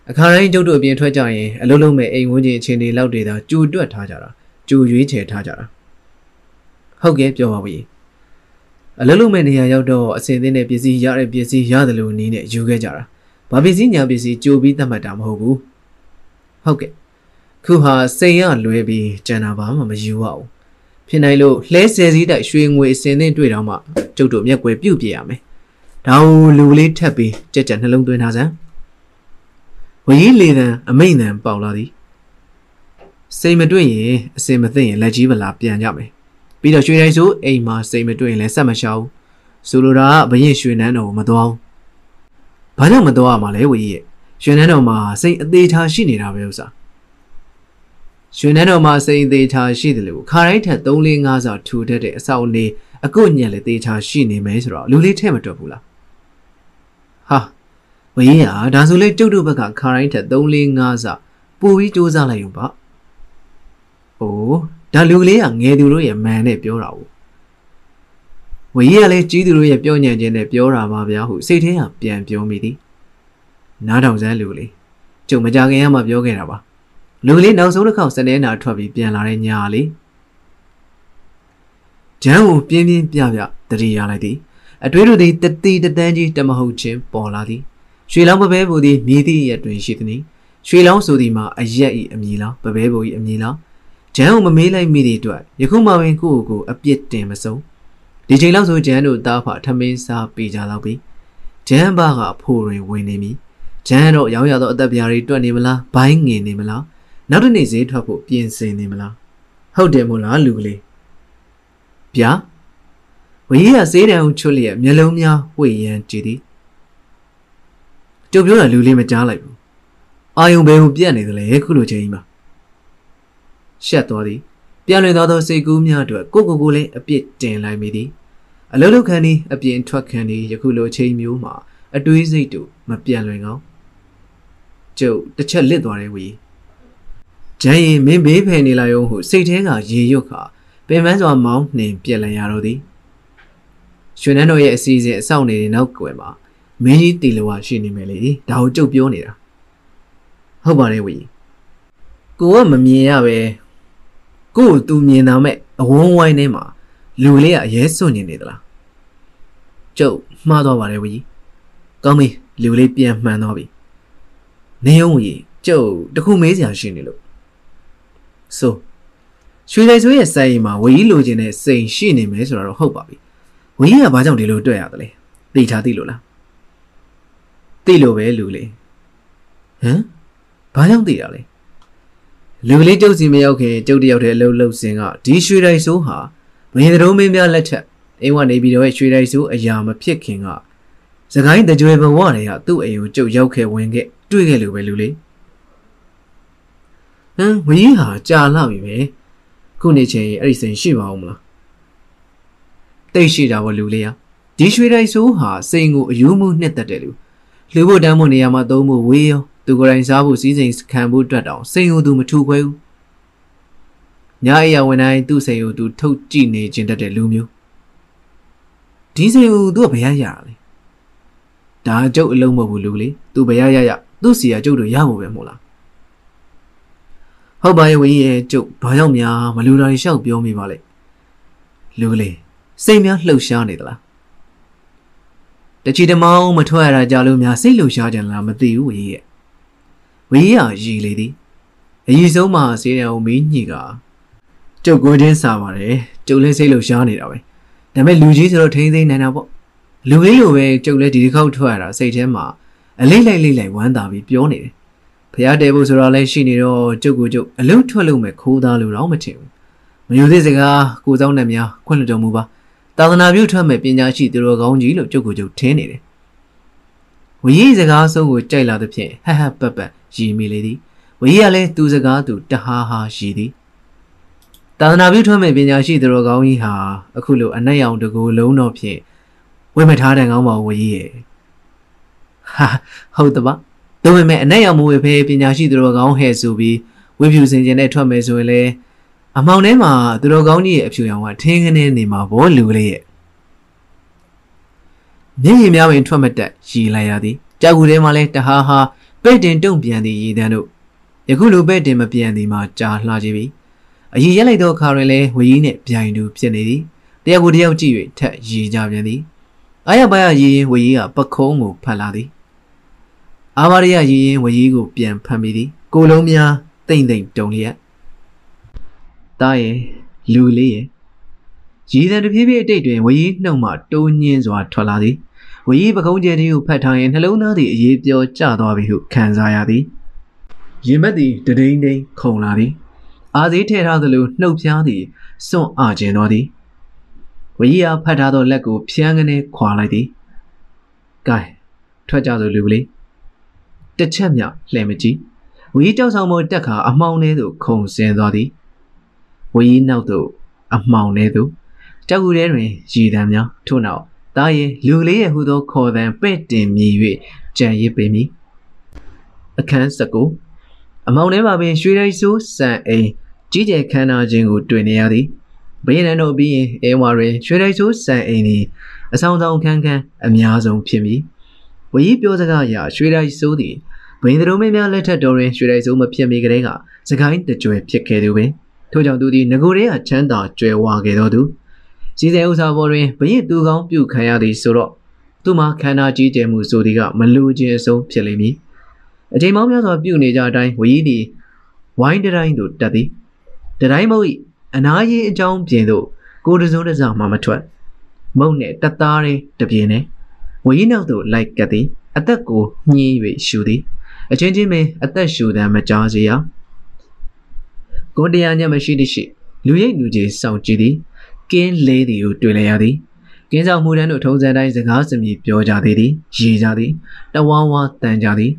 Speaker 1: အခါတိုင်းကျုပ်တို့အပြင်ထွက်ကြရင်အလုံးလုံးမဲ့အိမ်ဝန်းကျင်အခြေအနေလောက်တွေသာကြိုတွက်ထားကြတာကြိုရွေးချယ်ထားကြတာဟုတ်ကဲ့ပြောပါဦးအလုံးလုံးမဲ့နေရာရောက်တော့အစင်သင်းတဲ့ပစ္စည်းရတဲ့ပစ္စည်းရတယ်လို့နည်းနဲ့ယူခဲ့ကြတာ ဘာပစ္စည်းညာပစ္စည်းကြိုပြီးသတ်မှတ်တာမဟုတ်ဘူးဟုတ်ကဲ့ခုဟာစိန်ရလွဲပြီးကျန်တာဘာမှမယူရဘူးဖြစ်နိုင်လို့လှဲဆယ်စည်းတိုက်ရွှေငွေအစင်သင်းတွေ့တော့မှကျုပ်တို့မျက်ွယ်ပြုတ်ပြရမယ်ဒါကိုလူလေးထပ်ပြီးကြက်ကြက်နှလုံးသွင်းထားစမ်းဝကြီးလေတံအမိန်တံပေါက်လာသည်စိတ်မတွေ့ရင်အစင်မသိရင်လက်ကြီးပလာပြန်ကြမယ်ပြီးတော့ရွှေတိုင်းဆိုအိမ်မှာစိတ်မတွေ့ရင်လည်းဆက်မရှောက်ဆိုလိုတာကဘရင်ရွှေနန်းတော်ကိုမတော်ဘာ ကြောင့်မတော်ရမှာလဲဝကြီးရဲ့ရွှေနန်းတော်မှာစိတ်အသေးချာရှိနေတာပဲဥစားရွှေနန်းတော်မှာစိတ်အသေးချာရှိတယ်လို့ခါတိုင်းထက်3 4 5စာထူထက်တဲ့အဆောက်အဦအကုတ်ညံလည်းသေချာရှိနေမယ်ဆိုတော့လူလေးထဲမတွက်ဘူးလားဟာဝကြီးဟာဒါဆိုလေကျုပ်တို့ဘက်ကခါတိုင်းထက်3 4 5စာပိုပြီးစူးစမ်းလိုက်ရုံပါ။အိုးဒါလူကလေးကငယ်သူတို့ရဲ့မန်နဲ့ပြောတာဘူး။ ဝကြီးကလည်းကြီးသူတို့ရဲ့ပြောညံ့ခြင်းနဲ့ပြောတာပါဗျာဟုစိတ်ထဲကပြန်ပြောမိသည်။နားထောင်စမ်းလူကလေးကျုံမကြခင်ကမှပြောခဲ့တာပါ။လူကလေးနောက်ဆုံးတစ်ခေါက်စနေနာထွက်ပြီးပြန်လာတဲ့ညာလေး။ဂျမ်းကိုပြင်းပြင်းပြပြတတိရလိုက်သည်။အတွေးတို့သည်တတိတတန်းကြီးတမဟုတ်ချင်းပေါ်လာသည်။ရွှေလောင်းပပဲပူသည်မြည်သည့်ရက်တွင်ရှိသည်။ရွှေလောင်းဆိုသည်မှာအရက်ဤအမည်လားပပဲပူဤအမည်လားဂျန်ကိုမမေးလိုက်မိသည့်အတွက်ယခုမှပင်ကိုယ့်ကိုယ်အပြစ်တင်မစုံ ဒီချိန်လောက်ဆိုဂျန်တို့တားဖထမင်းစားပေးကြတော့ပြီဂျန်ဘာကအဖိုးရင်ဝင်နေပြီဂျန်တော့ရောင်းရသောအသက်ပြားတွေတွက်နေမလားဘိုင်းငင်နေမလားနောက်တစ်နေ့ဈေးထွက်ဖို့ပြင်ဆင်နေမလားဟုတ်တယ်မို့လားလူကလေးဗျာဝကြီးကဈေးတန်ကိုချွတ်လျက်မျက်လုံးများဝှေ့ရမ်းကြည့်သည်ကျုပ်ပြောတာလူလေးမကြားလိုက်ဘူးအာယုံဘယ်ကိုပြက်နေသလဲခုလိုချိန်ကြီးမှာရှက်သွားသည်ပြန်လည်သောသောစိတ်ကူးများအတွက်ကိုကိုကိုလေးအပြစ်တင်လိုက်မိသည် အလုံးလုံးခံသည်အပြင်ထွက်ခံသည်ယခုလိုအချိန်မျိုးမှာအတွေးစိတ်တို့မပြန်လွင်ကောင်းကျုပ်တစ်ချက်လစ်သွားတယ်ဝီဂျန်ရင်မင်းဘေးဖယ်နေလိုက်အောင်ဟုစိတ်ထဲကရေရွတ်ခါပင်ပန်းစွာမောင်းနှင်ပြက်လန်ရတော့သည်ရွှေနန်းတော်ရဲ့အစီအစဉ်အဆောင်နေတဲ့နောက်ကွယ်မှာမင်းကြီးတီလဝရှိနေမယ်လေဒါကိုကြုတ်ပြောနေတာဟုတ်ပါတယ်ဝီကိုကမမြင်ရပဲကို့ကိုသူမြင်တာမဲ့အဝန်းဝိုင်းထဲမှာ လူလေးကအရဲစွန့်နေနေသလားကျုပ်မှားသွားပါတယ်ဝီကောင်းပြီလူလေးပြန်မှန်သွားပြီနေုံဝီကျုပ်တခုမေးစရာရှိနေလို့ဆိုရွှေလိုက်ဆိုးရဲ့စိုက်ရင်မှာဝီလိုချင်တဲ့စိန်ရှိနေမယ်ဆိုတော့ဟုတ်ပါပြီဝီကဘာကြောင့်ဒီလိုတွေ့ရသလဲသိထားသိလို့လားသိလို့ပဲလူလေးဟမ်ဘာကြောင့်သိတာလဲလူကလေးကျုပ်စီမရောက်ခင်ကျုပ်တယောက်တည်းအလုပ်လုပ်စဉ်ကဒီရွှေတိုက်ဆိုးဟာ မင်းတို့မင်းများလက်ထက်အိမ်ကနေပြီးတော့ရွှေတိုက်ဆိုးအရာမဖြစ်ခင်ကစကိုင်းတကြွယ်ဘဝတွေကသူ့အိမ်ကိုကျုပ်ရောက်ခဲ့ဝင်ခဲ့တွေ့ခဲ့လို့ပဲလူလေးဟမ်ဝင်းဟာကြာလာပြီပဲခုနေချင်းအဲ့ဒီစိန်ရှိပါဦးမလားတိတ်ရှိတာပေါ့လူလေးဟာဒီရွှေတိုက်ဆိုးဟာစိန်ကိုအယူမှုနှစ်သက်တယ်လူလူဖို့တန်းဖို့နေရာမှာသုံးဖို့ဝေးရောသူကိုယ်တိုင်စားဖို့စီးစိမ်ခံဖို့အတွက်တောင်စိန်ကိုသူမထူခွဲဘူး ညအိယာဝန်တိုင်းသူ့စိန်ကိုသူထုတ်ကြည့်နေခြင်းတတ်တဲ့လူမျိုးဒီစိန်ကိုသူကဘယ်ရရလဲဒါကျုပ်အလုံးမဟုတ်ဘူးလူလေးသူဘယ်ရရရသူ့စီကကျုပ်တို့ရဖို့ပဲမို့လားဟုတ်ပါရဲ့ဝင်းရဲ့ကျုပ်ဘာကြောင့်များမလူတာတွေရှောက်ပြောမိပါလဲလူလေးစိတ်များလှုပ်ရှားနေသလားတချီတမောင်းမထွက်ရတာကြလို့များစိတ်လှုပ်ရှားကြလားမသိဘူးဝင်းရဲ့ဝေးရရည်လေသည်အရင်ဆုံးမှာစေးတယ်အောင်မင်းညိက ကျုပ်ကိုချင်းစားပါတယ်ကျုပ်လည်းစိတ်လုံရှားနေတာပဲဒါပေမဲ့လူကြီးဆိုတော့ထိမ့်သိမ့်နေတာပေါ့လူကြီးလိုပဲကျုပ်လည်းဒီတစ်ခေါက်ထွက်ရတာစိတ်ထဲမှာအလိမ့်လိုက်လိမ့်လိုက်ဝမ်းသာပြီးပြောနေတယ်ဖျားတဲဖို့ဆိုတာလည်းရှိနေတော့ကျုပ်ကိုကျုပ်အလုံးထွက်လို့မဲ့ခိုးသားလို့တော့မထင်ဘူးမယူသေးစကားကိုစောင်းနဲ့များခွင့်လွှတ်တော်မူပါသာသနာပြုထွက်မဲ့ပညာရှိသူတော်ကောင်းကြီးလို့ကျုပ်ကိုကျုပ်ထင်နေတယ်ဝီရီစကားဆုံးကိုကြိုက်လာသဖြင့်ဟဟပပရီမီလေသည်ဝီရီကလည်းသူစကားသူတဟာဟာရီသည် သာသနာပြုထွန်းမဲ့ပညာရှိသူတော်ကောင်းကြီးဟာအခုလိုအနက်ရောင်တကူလုံးတော့ဖြင့်ဝိမထားတဲ့ကောင်းပါဝီရဲ့ဟာဟုတ်တပါဒါပေမဲ့အနက်ရောင်မဝေဖေးပညာရှိသူတော်ကောင်းဟဲ့ဆိုပြီးဝိဖြူစင်ကျင်နဲ့ထွက်မယ်ဆိုရင်လေအမောင်ထဲမှာသူတော်ကောင်းကြီးရဲ့အဖြူရောင်ကထင်းခင်းနေနေမှာဘောလူကလေးရဲ့မျက်ရည်များပင်ထွက်မတက်ရည်လိုက်ရသည်ကြောက်ကူထဲမှာလဲတဟားဟာပဲ့တင်တုံပြန်သည့်ရည်တန်းတို့ယခုလိုပဲ့တင်မပြန်သည်မှာကြာလှကြပြီ အရည်ရက်လိုက်သောအခါတွင်လဲဝီကြီးနှင့်ပြိုင်တူဖြစ်နေသည်တယောက်ကိုတယောက်ကြည့်၍ထက်ရည်ကြပြန်သည်အာရပါရရည်ရင်ဝီကြီးကပခုံးကိုဖတ်လာသည်အာမရယရည်ရင်ဝီကြီးကိုပြန်ဖတ်မိသည်ကိုလုံးများတိမ့်တိမ့်တုံလျက်တားရဲ့လူလေးရဲ့ရည်တံတဖြည်းဖြည်းအတိတ်တွင်ဝီကြီးနှုတ်မှတိုးညင်းစွာထွက်လာသည်ဝီပကုံးကျဲတီကိုဖတ်ထားရင်နှလုံးသားသည်အေးပြောကျသွားပြီဟုခံစားရသည်ရင်မက်သည်တဒိန်ဒိန်ခုန်လာသည် အာသေးထဲထားသလိုနှုတ်ဖျားသည်စွန့်အားကျင်တော်သည်ဝီယာဖတ်ထားသောလက်ကိုဖျန်းကနေခွာလိုက်သည်ကဲထွက်ကြစို့လူကလေးတစ်ချက်မြောက်လှည့်မကြည့်ဝီကြောက်ဆောင်ပေါ်တက်ခါအမောင်းထဲသို့ခုန်ဆင်းသွားသည်ဝီနောက်သို့အမောင်းထဲသို့ကြောက်ကူထဲတွင်ရည်တံများထို့နောက်တားရဲ့လူလေးရဲ့ဟူသောခေါ်သံပဲ့တင်မြည်၍ကြံရစ်ပေမည်အခန်း၁၉ အမောင်ထဲမှာပင်ရွှေရိုက်ဆိုးစံအိမ်ကြီးကျယ်ခမ်းနားခြင်းကိုတွေ့နေရသည်ဘေးနံတို့ပြီးရင်အဲဝါတွင်ရွှေရိုက်ဆိုးစံအိမ်သည်အဆောင်ဆောင်ခန်းခန်းအများဆုံးဖြစ်မည်ဝီပြောစကားအရရွှေရိုက်ဆိုးသည်ဘိန်းတို့မင်းများလက်ထက်တော်တွင်ရွှေရိုက်ဆိုးမဖြစ်မီကတည်းကစကိုင်းတကြွယ်ဖြစ်ခဲ့သူပင်ထို့ကြောင့်သူသည်ငကိုရဲအချမ်းသာကြွယ်ဝခဲ့တော်သူစီစဉ်ဥစားပေါ်တွင်ဘရင်သူကောင်းပြုခံရသည်ဆိုတော့သူမှာခန္ဓာကြီးကျယ်မှုဆိုသည်ကမလူချင်းအဆုံးဖြစ်လိမ့်မည် အချိန်ပေါင်းများစွာပြုနေကြအတိုင်းဝီသည်ဝိုင်းတိုင်းသို့တက်သည်တတိုင်းမုတ်၏အနာရေးအကြောင်းပြင်သို့ကိုတစုံတစမှမထွက်မုတ်နဲ့တသားရင်းတပြင်းနဲ့ဝီနောက်သို့လိုက်ကပ်သည်အသက်ကိုညှင်း၍ရှူသည်အချင်းချင်းပင်အသက်ရှူတမ်းမကြားစေရကိုတရားညမရှိသည့်ရှိလူရိတ်လူကြီးစောင့်ကြည့်သည်ကင်းလေးသည်ကိုတွေ့လရသည်ကင်းဆောင်မှုတန်းတို့ထုံးစံတိုင်းစကားစမြည်ပြောကြသေးသည်ရေကြသည်တဝါဝါတန်ကြသည်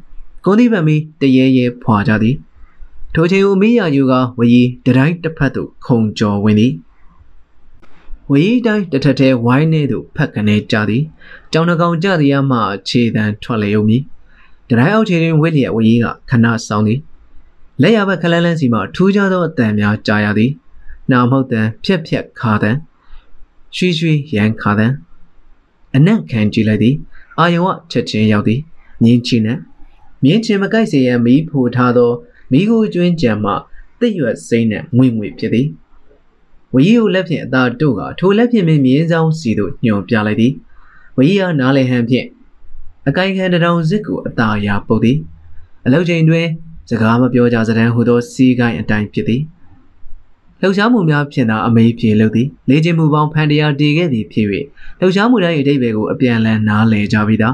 Speaker 1: ကုန်းသီးပံမီတရေရဲဖွာကြသည်ထိုချိန်ဦးမိယာယူကဝရီတတိုင်းတစ်ဖက်သို့ခုံကျော်ဝင်သည်ဝရီတိုင်းတထက်ထဲဝိုင်းနေသို့ဖက်ကနေကြသည်ကြောင်နှကောင်ကြသည်အမှခြေတံထွက်လျုံမည်တတိုင်းအောက်ခြေတွင်ဝိလျက်ဝရီကခဏဆောင်သည်လက်ရဘက်ခလန်းလန်းစီမှထူးခြားသောအတန်များကြားရသည်နာမဟုတ်တန်ဖြက်ဖြက်ခါတန်ရွှေရွှေရန်ခါတန်အနက်ခံကြည့်လိုက်သည်အာယုံကချက်ချင်းရောက်သည်ငင်းချင်းနဲ့ မြင်းချင်းမကိုက်စေရန်မီးဖိုထားသောမိကိုကျွင်းကြံမှတစ်ရွက်စိမ့်နဲ့ငွေငွေဖြစ်သည်ဝရီကိုလက်ဖြင့်အသာတို့ကထိုလက်ဖြင့်မြင်းဆောင်စီသို့ညွန်ပြလိုက်သည်ဝရီကနားလေဟန်ဖြင့်အကိုင်ခံတထောင်စစ်ကိုအသာရာပုတ်သည်အလောက်ချိန်တွင်စကားမပြောကြစတဲ့ဟူသောစီးကိုင်းအတိုင်းဖြစ်သည်လှုပ်ရှားမှုများဖြင့်သာအမေးပြေလို့သည်လေ့ကျင့်မှုပေါင်းဖန်တရားတည်ခဲ့သည်ဖြစ်၍လှုပ်ရှားမှုတိုင်းအတိတ်ဘယ်ကိုအပြန်အလှန်နားလည်ကြပြီသာ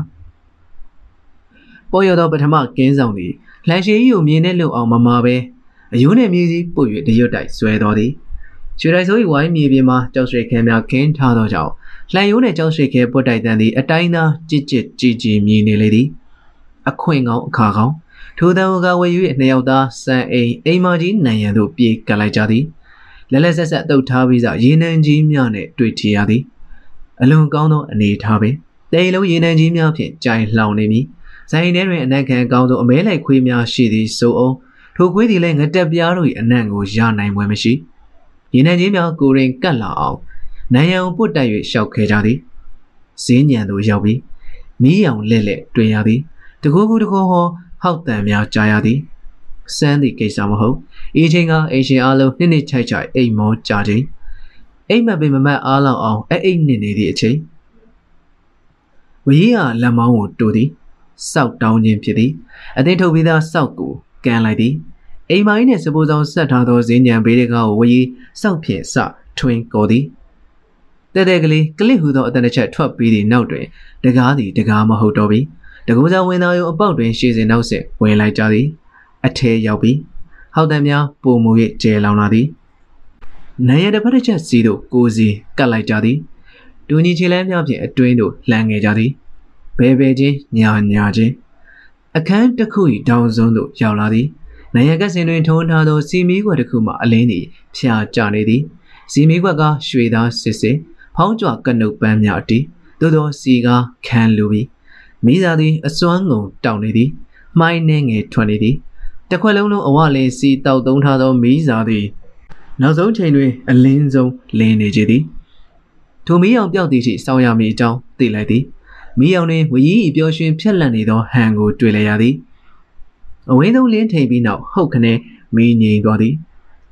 Speaker 1: ပေါ်ရသောပထမကင်းဆောင်သည်လှန်ရှည်ကြီးကိုမြင်နဲ့လုံအောင်မမာပဲအယိုးနဲ့မြေကြီးပုတ်၍တရွတ်တိုက်ဆွဲတော်သည်ရွှေတိုက်ဆိုး၏ဝိုင်းမြေပြင်မှာကြောက်ရွှေခဲများခင်းထားသောကြောင့်လှန်ယိုးနှင့်ကြောက်ရွှေခဲပုတ်တိုက်တန်သည်အတိုင်းသာကြစ်ကြစ်ကြည်ကြည်မြည်နေလေသည်အခွင့်ကောင်းအခါကောင်းထိုတန်ကဝေ၍နှစ်ယောက်သားစံအိမ်အိမ်မကြီးနိုင်ရန်သို့ပြေးကပ်လိုက်ကြသည်လဲလဲဆက်ဆက်တုတ်ထားပြီးစရေနံကြီးများနှင့်တွေ့ထရသည် အလွန်ကောင်းသောအနေထားပင်တိမ်လုံးရေနံကြီးများဖြင့်ကြိုင်လှောင်နေမည် ဇိုင်ထဲတွင်အနက်ခံကောင်းသောအမဲလိုက်ခွေးများရှိသည်ဆိုအောင်ထိုခွေးသည်လည်းငတက်ပြားတို့၏အနံ့ကိုရနိုင်ပွဲမရှိရေနံကြီးများကိုရင်ကတ်လာအောင်နိုင်ရန်ပုတ်တက်၍ရှောက်ခဲကြသည်ဈင်းညံသို့ရောက်ပြီးမီးရောင်လက်လက်တွေ့ရသည်တကူကူတကူဟောဟောက်တန်များကြားရသည်စမ်းသည့်ကိစ္စမဟုတ်။ဤချိန်ကအိမ်ရှင်အားလုံးနှစ်နှစ်ချိုက်ချိုက်အိမ်မောကြချိန်အိမ်မက်ပင်မမတ်အားလောက်အောင်အဲ့အိမ်နေနေသည့်အချိန်ဝီးရလက်မောင်းကိုတူသည် စောက်တောင်းခြင်းဖြစ်သည်အသိထုတ်ပြီးသားစောက်ကိုကန်လိုက်သည်အိမ်မိုင်းနှင့်စပူဆောင်ဆက်ထားသောဈဉ္ဉံဘေးတကားကိုဝီးစောက်ဖြင့်စထွင်ကော်သည်တဲတဲကလေးကလစ်ဟူသောအတန်တစ်ချက်ထွက်ပြီးသည့်နောက်တွင်တကားသည်တကားမဟုတ်တော့ပြီတကူကြောင့်ဝင်သားရုံအပေါက်တွင်ရှေ့စဉ်နောက်ဆက်ဝင်လိုက်ကြသည်အထဲရောက်ပြီးဟောက်တံများပုံမူ၍ကျဲလောင်လာသည်နိုင်ရတဲ့ဖက်တစ်ချက်စီးသို့ကိုစီကတ်လိုက်ကြသည်ဒူညီချီလန်းများဖြင့်အတွင်းသို့လှမ်းငယ်ကြသည် ဘဲဘဲချင်းညာညာချင်းအခန်းတစ်ခု၏တောင်စွန်းသို့ရောက်လာသည်နိုင်ရကစင်တွင်ထုံးထားသောစီမီးကွက်တစ်ခုမှအလင်းသည်ဖြာကျနေသည်စီမီးကွက်ကရွှေသားစစ်စစ်ဖောင်းကြွကနုတ်ပန်းများအတီးသို့သောစီကားခန်းလူပြီးမိသားသည်အစွမ်းငုံတောင်းနေသည်မှိုင်းနှဲငယ်ထွက်နေသည်တခွက်လုံးလုံးအဝလင်းစီတောက်သုံးထားသောမီးစာသည်နောက်ဆုံးချိန်တွင်အလင်းဆုံးလင်းနေကြသည်ထိုမီးအောင်ပြောက်သည်ရှိစောင်းရမည်အကြောင်းသိလိုက်သည် မီးအောင်တွင်ဝရီပျော်ရွှင်ဖြက်လက်နေသောဟန်ကိုတွေ့လိုက်ရသည်အဝင်းဆုံးလင်းထိန်ပြီးနောက်ဟုတ်ခနဲ့မီးငြိမ်သွားသည်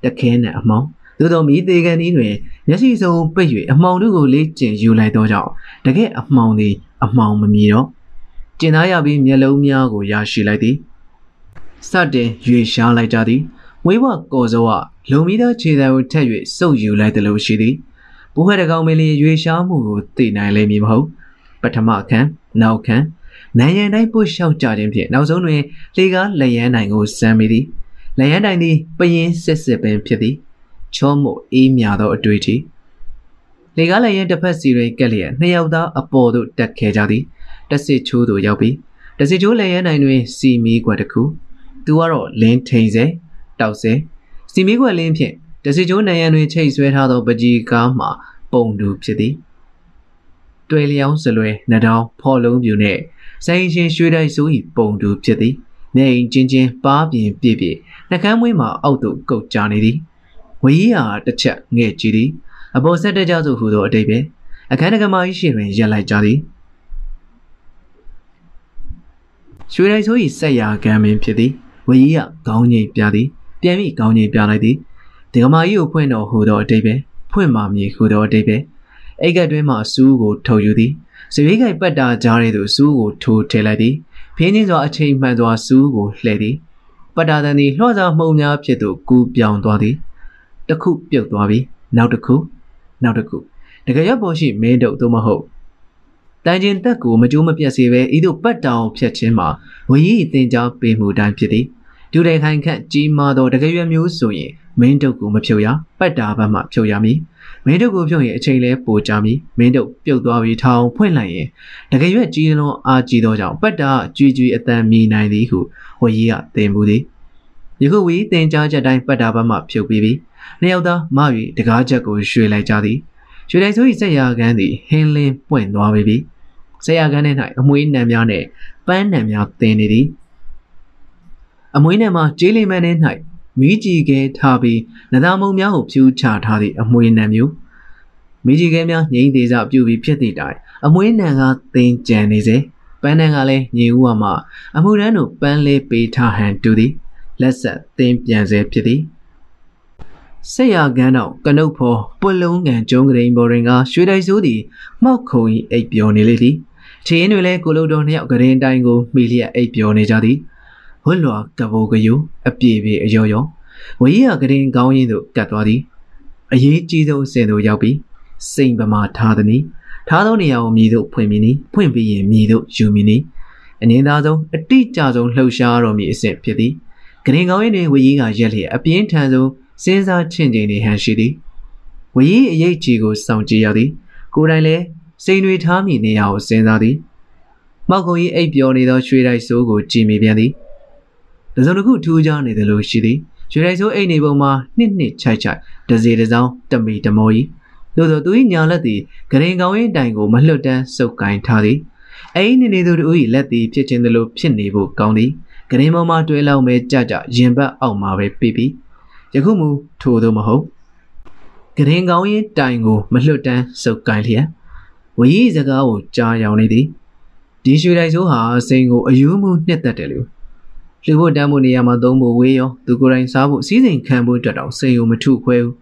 Speaker 1: တခဲနဲ့အမောင်သို့သောမီးသေးကန်သည်တွင်မျက်စိစုံပိတ်၍အမောင်တို့ကိုလေးကျင်ယူလိုက်သောကြောင့်တကယ်အမောင်သည်အမောင်မမြည်တော့ကျင်သားရပြီးမျက်လုံးများကိုရရှိလိုက်သည်စတင်ရွေရှားလိုက်ကြသည်ဝေးဝကော်စောကလုံမီသားခြေတံကိုထက်၍စုပ်ယူလိုက်တယ်လို့ရှိသည်ဘိုးဟဲ့တကောင်မင်းလေးရွေရှားမှုကိုသိနိုင်လိမ့်မည်မဟုတ် ပထမခန်းနောက်ခန်းနိုင်ရန်တိုင်းပုတ်လျှောက်ကြခြင်းဖြင့်နောက်ဆုံးတွင်လေကားလက်ရန်နိုင်ကိုစမ်းမိသည်လက်ရန်နိုင်သည်ပရင်စစ်စစ်ပင်ဖြစ်သည်ချောမို့အေးမြသောအတွေ့အထိလေကားလက်ရန်တစ်ဖက်စီတွင်ကက်လျက်နှစ်ယောက်သားအပေါ်သို့တက်ခဲ့ကြသည်တစစ်ချိုးသို့ရောက်ပြီးတစစ်ချိုးလက်ရန်နိုင်တွင်စီမီကွက်တစ်ခုသူကတော့လင်းထိန်စေတောက်စေစီမီကွက်လင်းဖြင့်တစီကျိုးနိုင်ရန်တွင်ချိတ်ဆွဲထားသောပကြီးကားမှပုံတူဖြစ်သည် တွေ့လျောင်းစလွဲနှတောင်းဖော်လုံးပြူနှင့်ဆိုင်ရှင်ရွှေတိုက်စိုး၏ပုံတူဖြစ်သည်နေအိမ်ချင်းချင်းပါးပြင်ပြည့်ပြည့်နှကမ်းမွေးမှအောက်သို့ကုတ်ကြနေသည်ဝရီဟာတစ်ချက်ငဲ့ကြည့်သည်အပေါ်ဆက်တဲ့ကြောက်စုဟူသောအတိတ်ပဲအခန်းတကမာကြီးရှိတွင်ရက်လိုက်ကြသည်ရွှေတိုက်ဆိုး၏ဆက်ရာကံပင်ဖြစ်သည်ဝရီကခေါင်းငိတ်ပြသည်ပြန်ပြီးခေါင်းငိတ်ပြလိုက်သည်ဒီကမာကြီးကိုဖွင့်တော်ဟူသောအတိတ်ပဲဖွင့်မာမည်ဟူသောအတိတ်ပဲ အိတ်ကတွင်းမှစူးကိုထုတ်ယူသည်စရွေးကိုက်ပတ်တာကြားတဲ့သူစူးကိုထိုးထည့်လိုက်သည်ဖင်းချင်းစွာအချိန်မှန်စွာစူးကိုလှည့်သည်ပတ်တာတန်သည်လှော့စာမှုံများဖြစ်သို့ကူးပြောင်းသွားသည်တစ်ခုပြုတ်သွားပြီနောက်တစ်ခုနောက်တစ်ခုတကယ်ရပေါ်ရှိမင်းတို့သို့မဟုတ်တန်ကျင်တက်ကိုမကြိုးမပြတ်စေဘဲဤသို့ပတ်တောင်ဖြတ်ခြင်းမှာဝီရီတင်ကြားပေးမှုတိုင်းဖြစ်သည်ဒူတဲ့ခိုင်ခန့်ကြီးမားသောတကယ်ရွယ်မျိုးဆိုရင်မင်းတို့ကိုမဖြုတ်ရပတ်တာဘက်မှဖြုတ်ရမည် မင်းတို့ကိုဖြုတ်ရင်အချိန်လဲပိုကြမည်မင်းတို့ပြုတ်သွားပြီးထောင်ဖွင့်လိုက်ရင်တကယ်ရွက်ကြီးလုံးအားကြီးသောကြောင့်ပတ်တာကြွီကြွီအတန်မြည်နိုင်သည်ဟုဝရီကသင်မှုသည်ယခုဝီတင်ကြားချက်တိုင်းပတ်တာဘမှဖြုတ်ပြီးပြီနှစ်ယောက်သားမ၍တကားချက်ကိုရွှေလိုက်ကြသည်ရွှေလိုက်ဆို၏ဆက်ရကန်းသည်ဟင်းလင်းပွင့်သွားပြီဆက်ရကန်းထဲ၌အမွေးနံများနှင့်ပန်းနံများတင်နေသည်အမွေးနံမှာကျေးလိမ္မန်ထဲ၌ မိကြီးကဲထားပြီးနသာမုံများကိုဖြူချထားသည့်အမွေးနံမျိုးမိကြီးကဲများငိမ့်သေးစပြုပြီးဖြစ်သည့်တိုင်အမွေးနံကတင်ကြံနေစေပန်းနံကလည်းညီဦးဝမှအမှုရန်တို့ပန်းလေးပေးထားဟန်တူသည်လက်ဆက်သင်ပြန်စေဖြစ်သည်ဆက်ရကန်းတော့ကနုတ်ဖော်ပွလုံးကန်ကျုံးကရင်ဘော်ရင်ကရွှေတိုက်စိုးသည်မှောက်ခုံ၏အိပ်ပျော်နေလေသည်ချင်းတွေလည်းကိုလုတ်တော်နှစ်ယောက်ကရင်တိုင်းကိုမိလျက်အိပ်ပျော်နေကြသည် ဝတ်လွာကဘိုကယုအပြေပြေအယောယောဝကြီးကကရင်ကောင်းရင်သို့ကတ်သွားသည်အရေးကြီးဆုံးအစဉ်သို့ရောက်ပြီးစိန်ပမာထားသည်။ထားသောနေရာကိုမြည်သို့ဖွင့်ပြီးနီးဖွင့်ပြီးရင်မြည်သို့ယူမီနီးအငင်းသားဆုံးအတိအကျဆုံးလှုပ်ရှားတော်မူအစဉ်ဖြစ်သည်။ဂရင်ကောင်းရင်တွင်ဝကြီးကရက်လျက်အပြင်းထန်ဆုံးစဉ်းစားချင့်ချိန်နေဟန်ရှိသည်။ဝကြီးအရေးကြီးကိုစောင့်ကြည့်ရသည်။ကိုယ်တိုင်လည်းစိန်တွေထားမိနေရာကိုစဉ်းစားသည်။မောက်ကုံကြီးအိပ်ပျော်နေသောရွှေတိုက်စိုးကိုကြည်မိပြန်သည်။ တစုံတစ်ခုထူးခြားနေတယ်လို့ရှိသည်။ရွှေတိုက်စိုးအိတ်နေပုံမှာနှစ်နှစ်ချိုက်ချိုက်တစေတစောင်းတမီတမောကြီးသို့သောသူ၏ညာလက်သည်ဂရင်ကောင်းရင်တိုင်ကိုမလွတ်တမ်းစုပ်ကိုင်ထားသည်အိနေနေသူတို့၏လက်သည်ဖြစ်ခြင်းသလိုဖြစ်နေဖို့ကောင်းသည်ဂရင်ပေါ်မှာတွဲလောက်မဲကြကြရင်ဘတ်အောက်မှာပဲပြပြီးယခုမူထိုသို့မဟုတ်ဂရင်ကောင်းရင်တိုင်ကိုမလွတ်တမ်းစုပ်ကိုင်လျက်ဝီစကားကိုကြားရောင်နေသည်ဒီရွှေတိုင်ဆိုးဟာစိန်ကိုအယူမှုနှစ်သက်တယ်လို့ လူဖို့တမ်းဖို့နေရာမှာသုံးဖို့ဝေးရောသူကိုယ်တိုင်စားဖို့စီးစိမ်ခံဖို့အတွက်တော့စိန်ကိုမထုခွဲဘူး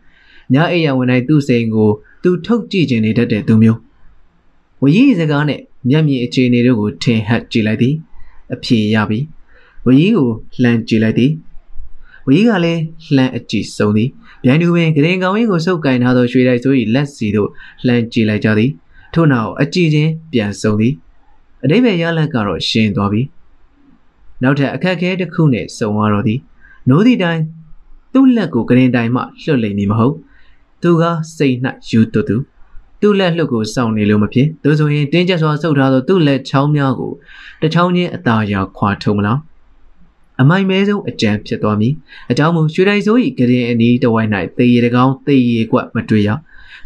Speaker 1: ညအိယာဝင်တိုင်းသူ့စိန်ကိုသူထုတ်ကြည့်ခြင်းနေတတ်တဲ့သူမျိုးဝကြီးစကားနဲ့မျက်မြင်အခြေအနေတို့ကိုထင်ဟပ်ကြည့်လိုက်သည်အဖြေရပြီဝကြီးကိုလှမ်းကြည့်လိုက်သည်ဝကြီးကလည်းလှမ်းအကြည့်ဆုံးသည်ဗျိုင်းသူပင်ဂရင်ကောင်ဝင်းကိုစုပ်ကင်ထားသောရွှေတိုက်ဆို၏လက်စီတို့လှမ်းကြည့်လိုက်ကြသည်ထို့နောက်အကြည့်ချင်းပြန်ဆုံးသည်အတိပ္ပယ်ရလက်ကတော့ရှင်းသွားပြီ နောက်ထပ်အခက်ခဲတစ်ခုနဲ့စုံသွားတော့သည်နိုးသည့်တိုင်သူ့လက်ကိုဂရင်တိုင်မှလွှတ်လိမ့်မည်မဟုတ်သူကစိတ်နှက်ယူတူတူသူ့လက်လှုပ်ကိုစောင့်နေလို့မဖြစ်သူဆိုရင်တင်းကျပ်စွာဆုပ်ထားသောသူ့လက်ချောင်းများကိုတချောင်းချင်းအသာရာခွာထုံမလားအမိုင်မဲဆုံးအကြံဖြစ်သွားမည်အကြောင်းမူရွှေတိုက်စိုး၏ကရင်အနီးတဝိုင်း၌သေရတကောင်းသေရကွက်မတွေ့ရ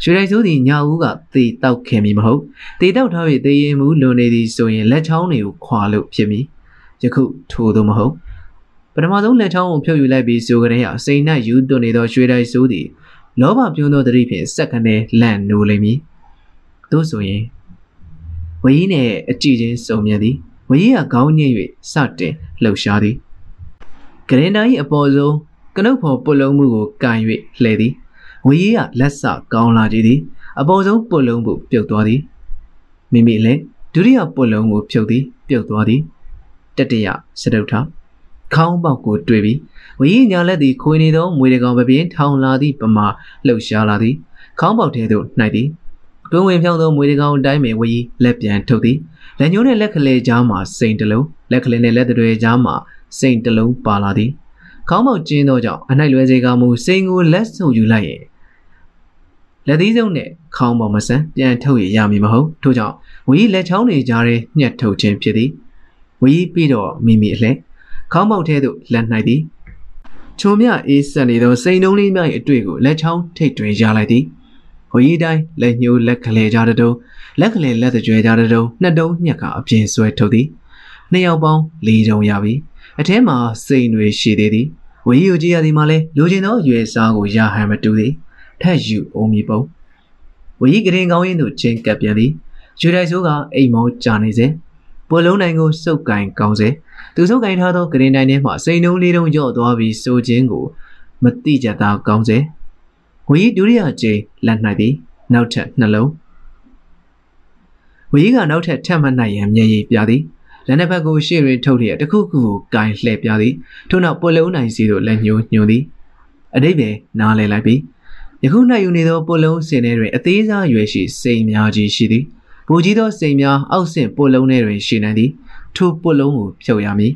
Speaker 1: ရွှေတိုက်စိုးသည်ညာဦးကသေတောက်ခင်မည်မဟုတ်သေတောက်ထား၍သေရင်မူလွန်နေသည်ဆိုရင်လက်ချောင်းတွေကိုခွာလို့ဖြစ်မည် ယခုထို့သောမဟုတ်ပထမဆုံးလက်ချောင်းကိုဖြုတ်ယူလိုက်ပြီးဆိုကြတဲ့အစိန်၌ယူတွနေသောရွှေတိုက်စိုးသည်လောဘပြုံးသောတတိဖြင့်စက္ကနဲ့လန့်နိုးလိမ့်မည်သို့ဆိုရင်ဝကြီးနဲ့အကြည့်ချင်းစုံမြန်သည်ဝကြီးကခေါင်းညှိ၍စတင်လှုပ်ရှားသည်ဂရင်တိုင်းအပေါ်ဆုံးကနုတ်ဖော်ပုတ်လုံးမှုကိုကန်၍လှဲသည်ဝကြီးကလက်စကောင်းလာကြသည်အပေါ်ဆုံးပုတ်လုံးကိုပြုတ်သွားသည်မိမိလည်းဒုတိယပုတ်လုံးကိုဖြုတ်သည်ပြုတ်သွားသည် တတိယစတုထခေါင်းပေါက်ကိုတွေ့ပြီးဝီညာလက်သည်ခွေနေသောမွေတကောင်ပပင်းထောင်လာသည့်ပမာလှုပ်ရှားလာသည်ခေါင်းပေါက်ထဲသို့နှိုက်သည်တွင်းဝင်ဖြောင်းသောမွေတကောင်အတိုင်းပင်ဝီလက်ပြန်ထုတ်သည်လက်ညှိုးနှင့်လက်ကလေးကြားမှစိန်တလုံးလက်ကလေးနှင့်လက်တွေကြားမှစိန်တလုံးပါလာသည်ခေါင်းပေါက်ကျင်းသောကြောင့်အနိုင်လွယ်စေကမူစိန်ကိုလက်ဆုပ်ယူလိုက်ရဲ့လက်သီးစုံနဲ့ခေါင်းပေါ်မဆန်ပြန်ထုတ်ရရမည်မဟုတ်ထို့ကြောင့်ဝီလက်ချောင်းတွေကြားထဲညှက်ထုတ်ခြင်းဖြစ်သည် ဝီပြီးတော့မိမိအလှခေါင်းပေါက်ထဲသို့လက်နှိုက်သည်ချုံမြအေးဆက်နေသောစိန်တုံးလေးများ၏အတွေ့ကိုလက်ချောင်းထိတ်တွင်ရလိုက်သည်ဟိုကြီးတိုင်းလက်ညှိုးလက်ကလေးကြတဲ့တုံးလက်ကလေးလက်ကြွယ်ကြတဲ့တုံးနှစ်တုံးညက်ကအပြင်ဆွဲထုတ်သည်နှစ်ယောက်ပေါင်း၄တုံးရပြီအထဲမှာစိန်တွေရှိသေးသည်ဝီယိုကြီးရသည်မှာလဲလူချင်းသောရွယ်စားကိုရဟန်မတူသည်ထက်ယူအုံးမီပုံဝီကရင်ကောင်းရင်တို့ချင်းကပ်ပြန်သည်ရွှေတိုက်ဆိုးကအိမ်မောကြာနေစေ ပေါ်လုံးနိုင်ကိုစုပ်ကင်ကောင်းစေသူစုပ်ကင်ထားသောဂရင်တိုင်းထဲမှစိန်နှုံးလေးတုံးကြော့သွားပြီးစိုးခြင်းကိုမတိကြတာကောင်းစေဝီဒုတိယကြိမ်လက်၌သည်နောက်ထပ်နှလုံးဝီကနောက်ထပ်ထပ်မနိုင်ရန်မျက်ရည်ပြသည်လက်နှစ်ဖက်ကိုရှေ့တွင်ထုတ်လျက်တစ်ခုခုကိုကင်လှည့်ပြသည်ထို့နောက်ပေါ်လုံးနိုင်စီသို့လက်ညှိုးညွှန်သည်အတိတ်ပဲနားလည်လိုက်ပြီးယခု၌ယူနေသောပေါ်လုံးစင်ထဲတွင်အသေးစားရွယ်ရှိစိန်များကြီးရှိသည် ဘူကြီးသောစိန်များအောက်ဆင့်ပေါ်လုံးထဲတွင်ရှိနေသည်ထိုပုတ်လုံးကိုဖြုတ်ရမည်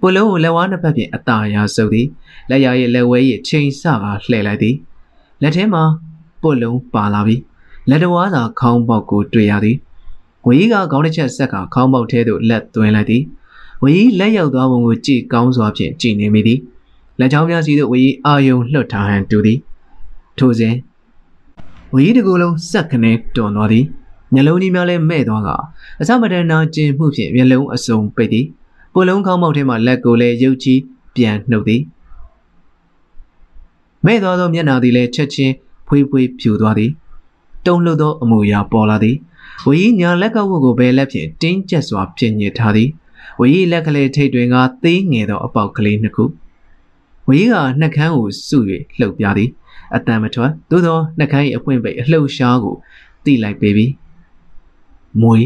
Speaker 1: ပုတ်လုံးကိုလက်ဝါးနှစ်ဖက်ဖြင့်အသာရာဆုပ်သည်လက်ရရဲ့လက်ဝဲရဲ့ချိန်ဆပါလှည့်လိုက်သည်လက်ထဲမှာပုတ်လုံးပါလာပြီးလက်တော်ဝါးသာခေါင်းပေါက်ကိုတွေ့ရသည်ဝီကခေါင်းတစ်ချက်ဆက်ကခေါင်းပေါက်ထဲသို့လက်သွင်းလိုက်သည်ဝီလက်ရောက်သွားပုံကိုကြည့်ကောင်းစွာဖြင့်ကြည့်နေမိသည်လက်ချောင်းများစီသို့ဝီအာယုံလွတ်ထားဟန်တူသည်ထိုစဉ်ဝီတကူလုံးစက်ခနဲတွန်သွားသည် မျက်လုံးကြီးများလည်းမဲ့သွားကအစမတန်နာကျင်မှုဖြင့်မျက်လုံးအစုံပိတ်သည်ပုလုံးခေါင်းမောက်ထဲမှလက်ကိုလည်းရုပ်ချီပြန်နှုတ်သည်မဲ့သွားသောမျက်နှာသည်လည်းချက်ချင်းဖွေးဖွေးဖြူသွားသည်တုံလှုပ်သောအမူအရာပေါ်လာသည်ဝီညာလက်ကဝတ်ကိုဘဲလက်ဖြင့်တင်းကျပ်စွာပြင်ညစ်ထားသည်ဝီလက်ကလေးထိတ်တွင်ကသေးငယ်သောအပေါက်ကလေးနှစ်ခုဝီကနှက်ခမ်းကိုစု၍လှုပ်ပြသည်အတန်မထွက်သို့သောနှက်ခမ်း၏အပွင့်ပိတ်အလှုပ်ရှားကိုတိလိုက်ပေပြီ မွေ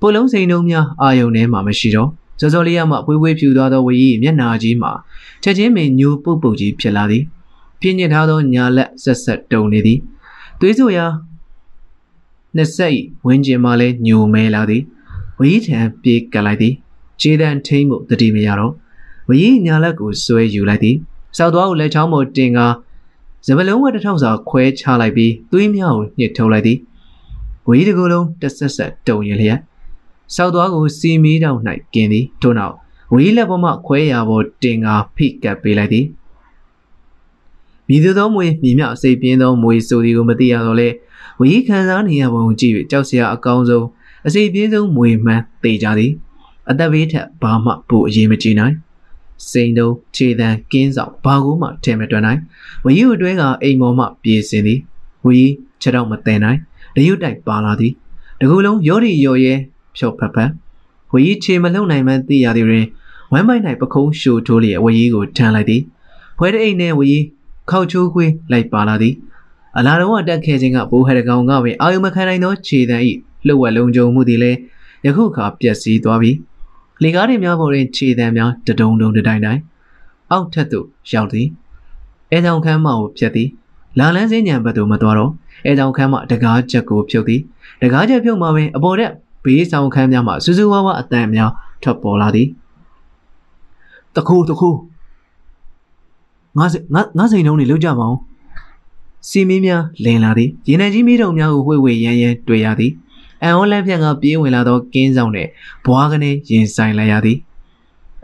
Speaker 1: ပိုလုံးစိန်လုံးများအာယုန်ထဲမှာမရှိတော့စောစောလေးရမှပွေးပွေးဖြူသွားသောဝီ၏မျက်နာကြီးမှာချက်ချင်းပင်ညိုပုတ်ပုတ်ကြီးဖြစ်လာသည်ပြင်းညစ်ထားသောညာလက်ဆက်ဆက်တုံနေသည်သွေးဆိုရာနှစ်ဆက်၏ဝင်းကျင်မှလည်းညိုမဲလာသည်ဝီထံပြေးကပ်လိုက်သည်ခြေတန်းထိမ့်မှုတတိမရတော့ဝီညာလက်ကိုဆွဲယူလိုက်သည်စောက်သွားကိုလက်ချောင်းပေါ်တင်ကားဇပလုံးဝတစ်ထောက်စာခွဲချလိုက်ပြီးသွေးမြောက်ကိုညှစ်ထုတ်လိုက်သည် ဝီတကူလုံးတဆက်ဆက်တုံရင်လျက်စောက်သွားကိုစီမီးတောင်၌ကင်သည်ထို့နောက်ဝီလက်ပေါ်မှခွဲရာပေါ်တင်ကာဖိကပ်ပေးလိုက်သည်မိသူသောမွေမိမြအစိပ်ပြင်းသောမွေဆိုဒီကိုမသိရတော့လဲဝီခံစားနေရပုံကြည့်၍ကြောက်စရာအကောင်းဆုံးအစိပ်ပြင်းဆုံးမွေမှန်းသိကြသည်အသက်ဘေးထက်ဘာမှပိုအရေးမကြီးနိုင်စိန်တုံးခြေတံကင်းဆောင်ဘာကိုမှထဲမတွက်နိုင်ဝီယူအတွဲကအိမ်မော်မှပြေးစင်သည်ဝီခြေတော့မတင်နိုင် တရွတ်တိုက်ပါလာသည်တကူလုံးရောရီရော်ရဲဖြော့ဖက်ဖက်ဝီခြေမလုံနိုင်မှန်းသိရသည်တွင်ဝမ်းမိုက်၌ပခုံးရှို့ထိုးလျက်ဝီကိုထမ်းလိုက်သည်ဖွဲတဲ့အိမ်နဲ့ဝီခောက်ချိုးခွေးလိုက်ပါလာသည်အလာတော်ကတက်ခဲ့ခြင်းကဘိုးဟရကောင်ကပင်အာယုမခံနိုင်သောခြေတံဤလှုပ်ဝက်လုံးကြုံမှုသည်လည်းယခုအခါပျက်စီးသွားပြီလေကားတွေများပေါ်တွင်ခြေတံများတဒုံဒုံတတိုင်းတိုင်းအောက်ထက်သို့ရောက်သည်အဲကြောင့်ခမ်းမကိုဖြတ်သည် လာလန်းစင်းညံဘက်သို့မသွားတော့အဲကြောင့်ခမ်းမတကားချက်ကိုဖြုတ်သည်တကားချက်ဖြုတ်မှပင်အပေါ်တက်ဘေးဆောင်ခမ်းများမှစူးစူးဝါးဝါအတန်များထွက်ပေါ်လာသည်တခုတခုငါငါငါစိန်တုံးနေလောက်ကြပါအောင်စီမင်းများလင်လာသည်ရေနံကြီးမီးတုံများကိုဝှေ့ဝှေ့ရမ်းရမ်းတွေ့ရသည်အန်ဟောလန်ဖြန့်ကပြေးဝင်လာသောကင်းဆောင်နှင့်ဘွားကနေရင်ဆိုင်လိုက်ရသည်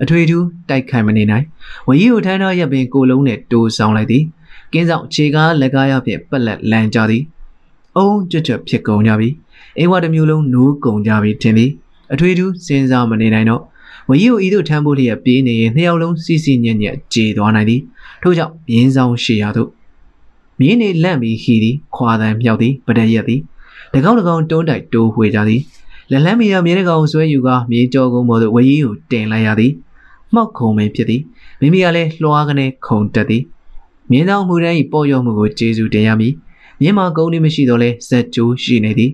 Speaker 1: အထွေထူးတိုက်ခိုင်မနေနိုင်ဝရီကိုထမ်းထားရပ်ပင်ကိုလုံးနဲ့တိုးဆောင်လိုက်သည် ကင်းဆောင်ခြေကားလက်ကားရဖြင့်ပက်လက်လန်ကြသည်အုံကြွကြွဖြစ်ကုန်ကြပြီအိမ်ဝတစ်မျိုးလုံးနိုးကုန်ကြပြီထင်သည်အထွေထူးစဉ်းစားမနေနိုင်တော့ဝရီကိုဤသို့ထမ်းဖို့လျက်ပြေးနေရင်နှစ်ယောက်လုံးစီစီညံ့ညံ့ကြေသွားနိုင်သည်ထို့ကြောင့်မြင်းဆောင်ရှေရသို့မြင်းနေလန့်ပြီးခီသည်ခွာတန်မြောက်သည်ပဒရက်သည်တကောင်းတကောင်းတွန်းတိုက်တိုးဝှေကြသည်လက်လန်းမီရမြင်းတကောင်ဆွဲယူကာမြေကြောကုန်းပေါ်သို့ဝရီကိုတင်လိုက်ရသည်မှောက်ခုံပင်ဖြစ်သည်မိမိကလည်းလွှားကနေခုံတက်သည် မြင်းဆောင်မှုတန်း၏ပေါ်ရောမှုကိုကျေးဇူးတင်ရမည်မြင်းမကုန်းလေးမရှိတော့လဲဇက်ကျိုးရှိနေသည်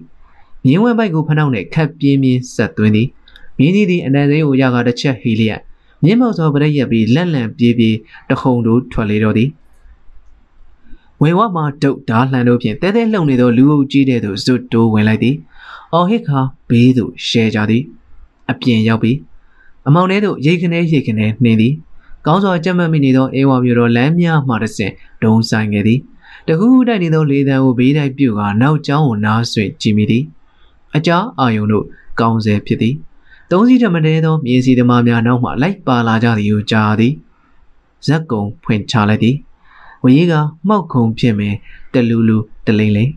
Speaker 1: မြင်းဝဲပိုက်ကိုဖနှောက်နဲ့ခတ်ပြင်းပြင်းဆက်သွင်းသည်မြင်းကြီးသည်အနံသေးကိုရကာတစ်ချက်ဟီလျက်မြင်းမောက်သောပရက်ရက်ပြီးလက်လန့်ပြေးပြေးတခုံတို့ထွက်လေတော့သည်ဝေဝမှာဒုတ်ဓာလှန်တို့ဖြင့်တဲတဲလှုံနေသောလူအုပ်ကြီးတဲ့သို့ဇွတ်တိုးဝင်လိုက်သည်အော်ဟစ်ခါဘေးသို့ရှဲကြသည် အပြင်ရောက်ပြီးအမောင်ထဲသို့ရိတ်ခနဲရိတ်ခနဲနှင်းသည် ကောင်းစွာကြက်မှတ်မိနေသောအေဝါမျိုးတော်လမ်းများမှတစ်ဆင့်ဒုံဆိုင်ခဲ့သည်တကူးတိုက်နေသောလေတံကိုဘေးတိုက်ပြုတ်ကနောက်ကျောင်းကိုနားဆွင့်ကြည့်မိသည်အကြားအာယုံတို့ကောင်းဆဲဖြစ်သည်သုံးစီးတမတဲသောမြေစီသမားများနောက်မှလိုက်ပါလာကြသည်ကိုကြားသည်ဇက်ကုံဖွင့်ချလိုက်သည်ဝရီကမှောက်ခုံဖြစ်မယ်တလူလူတလိမ့်လိမ့်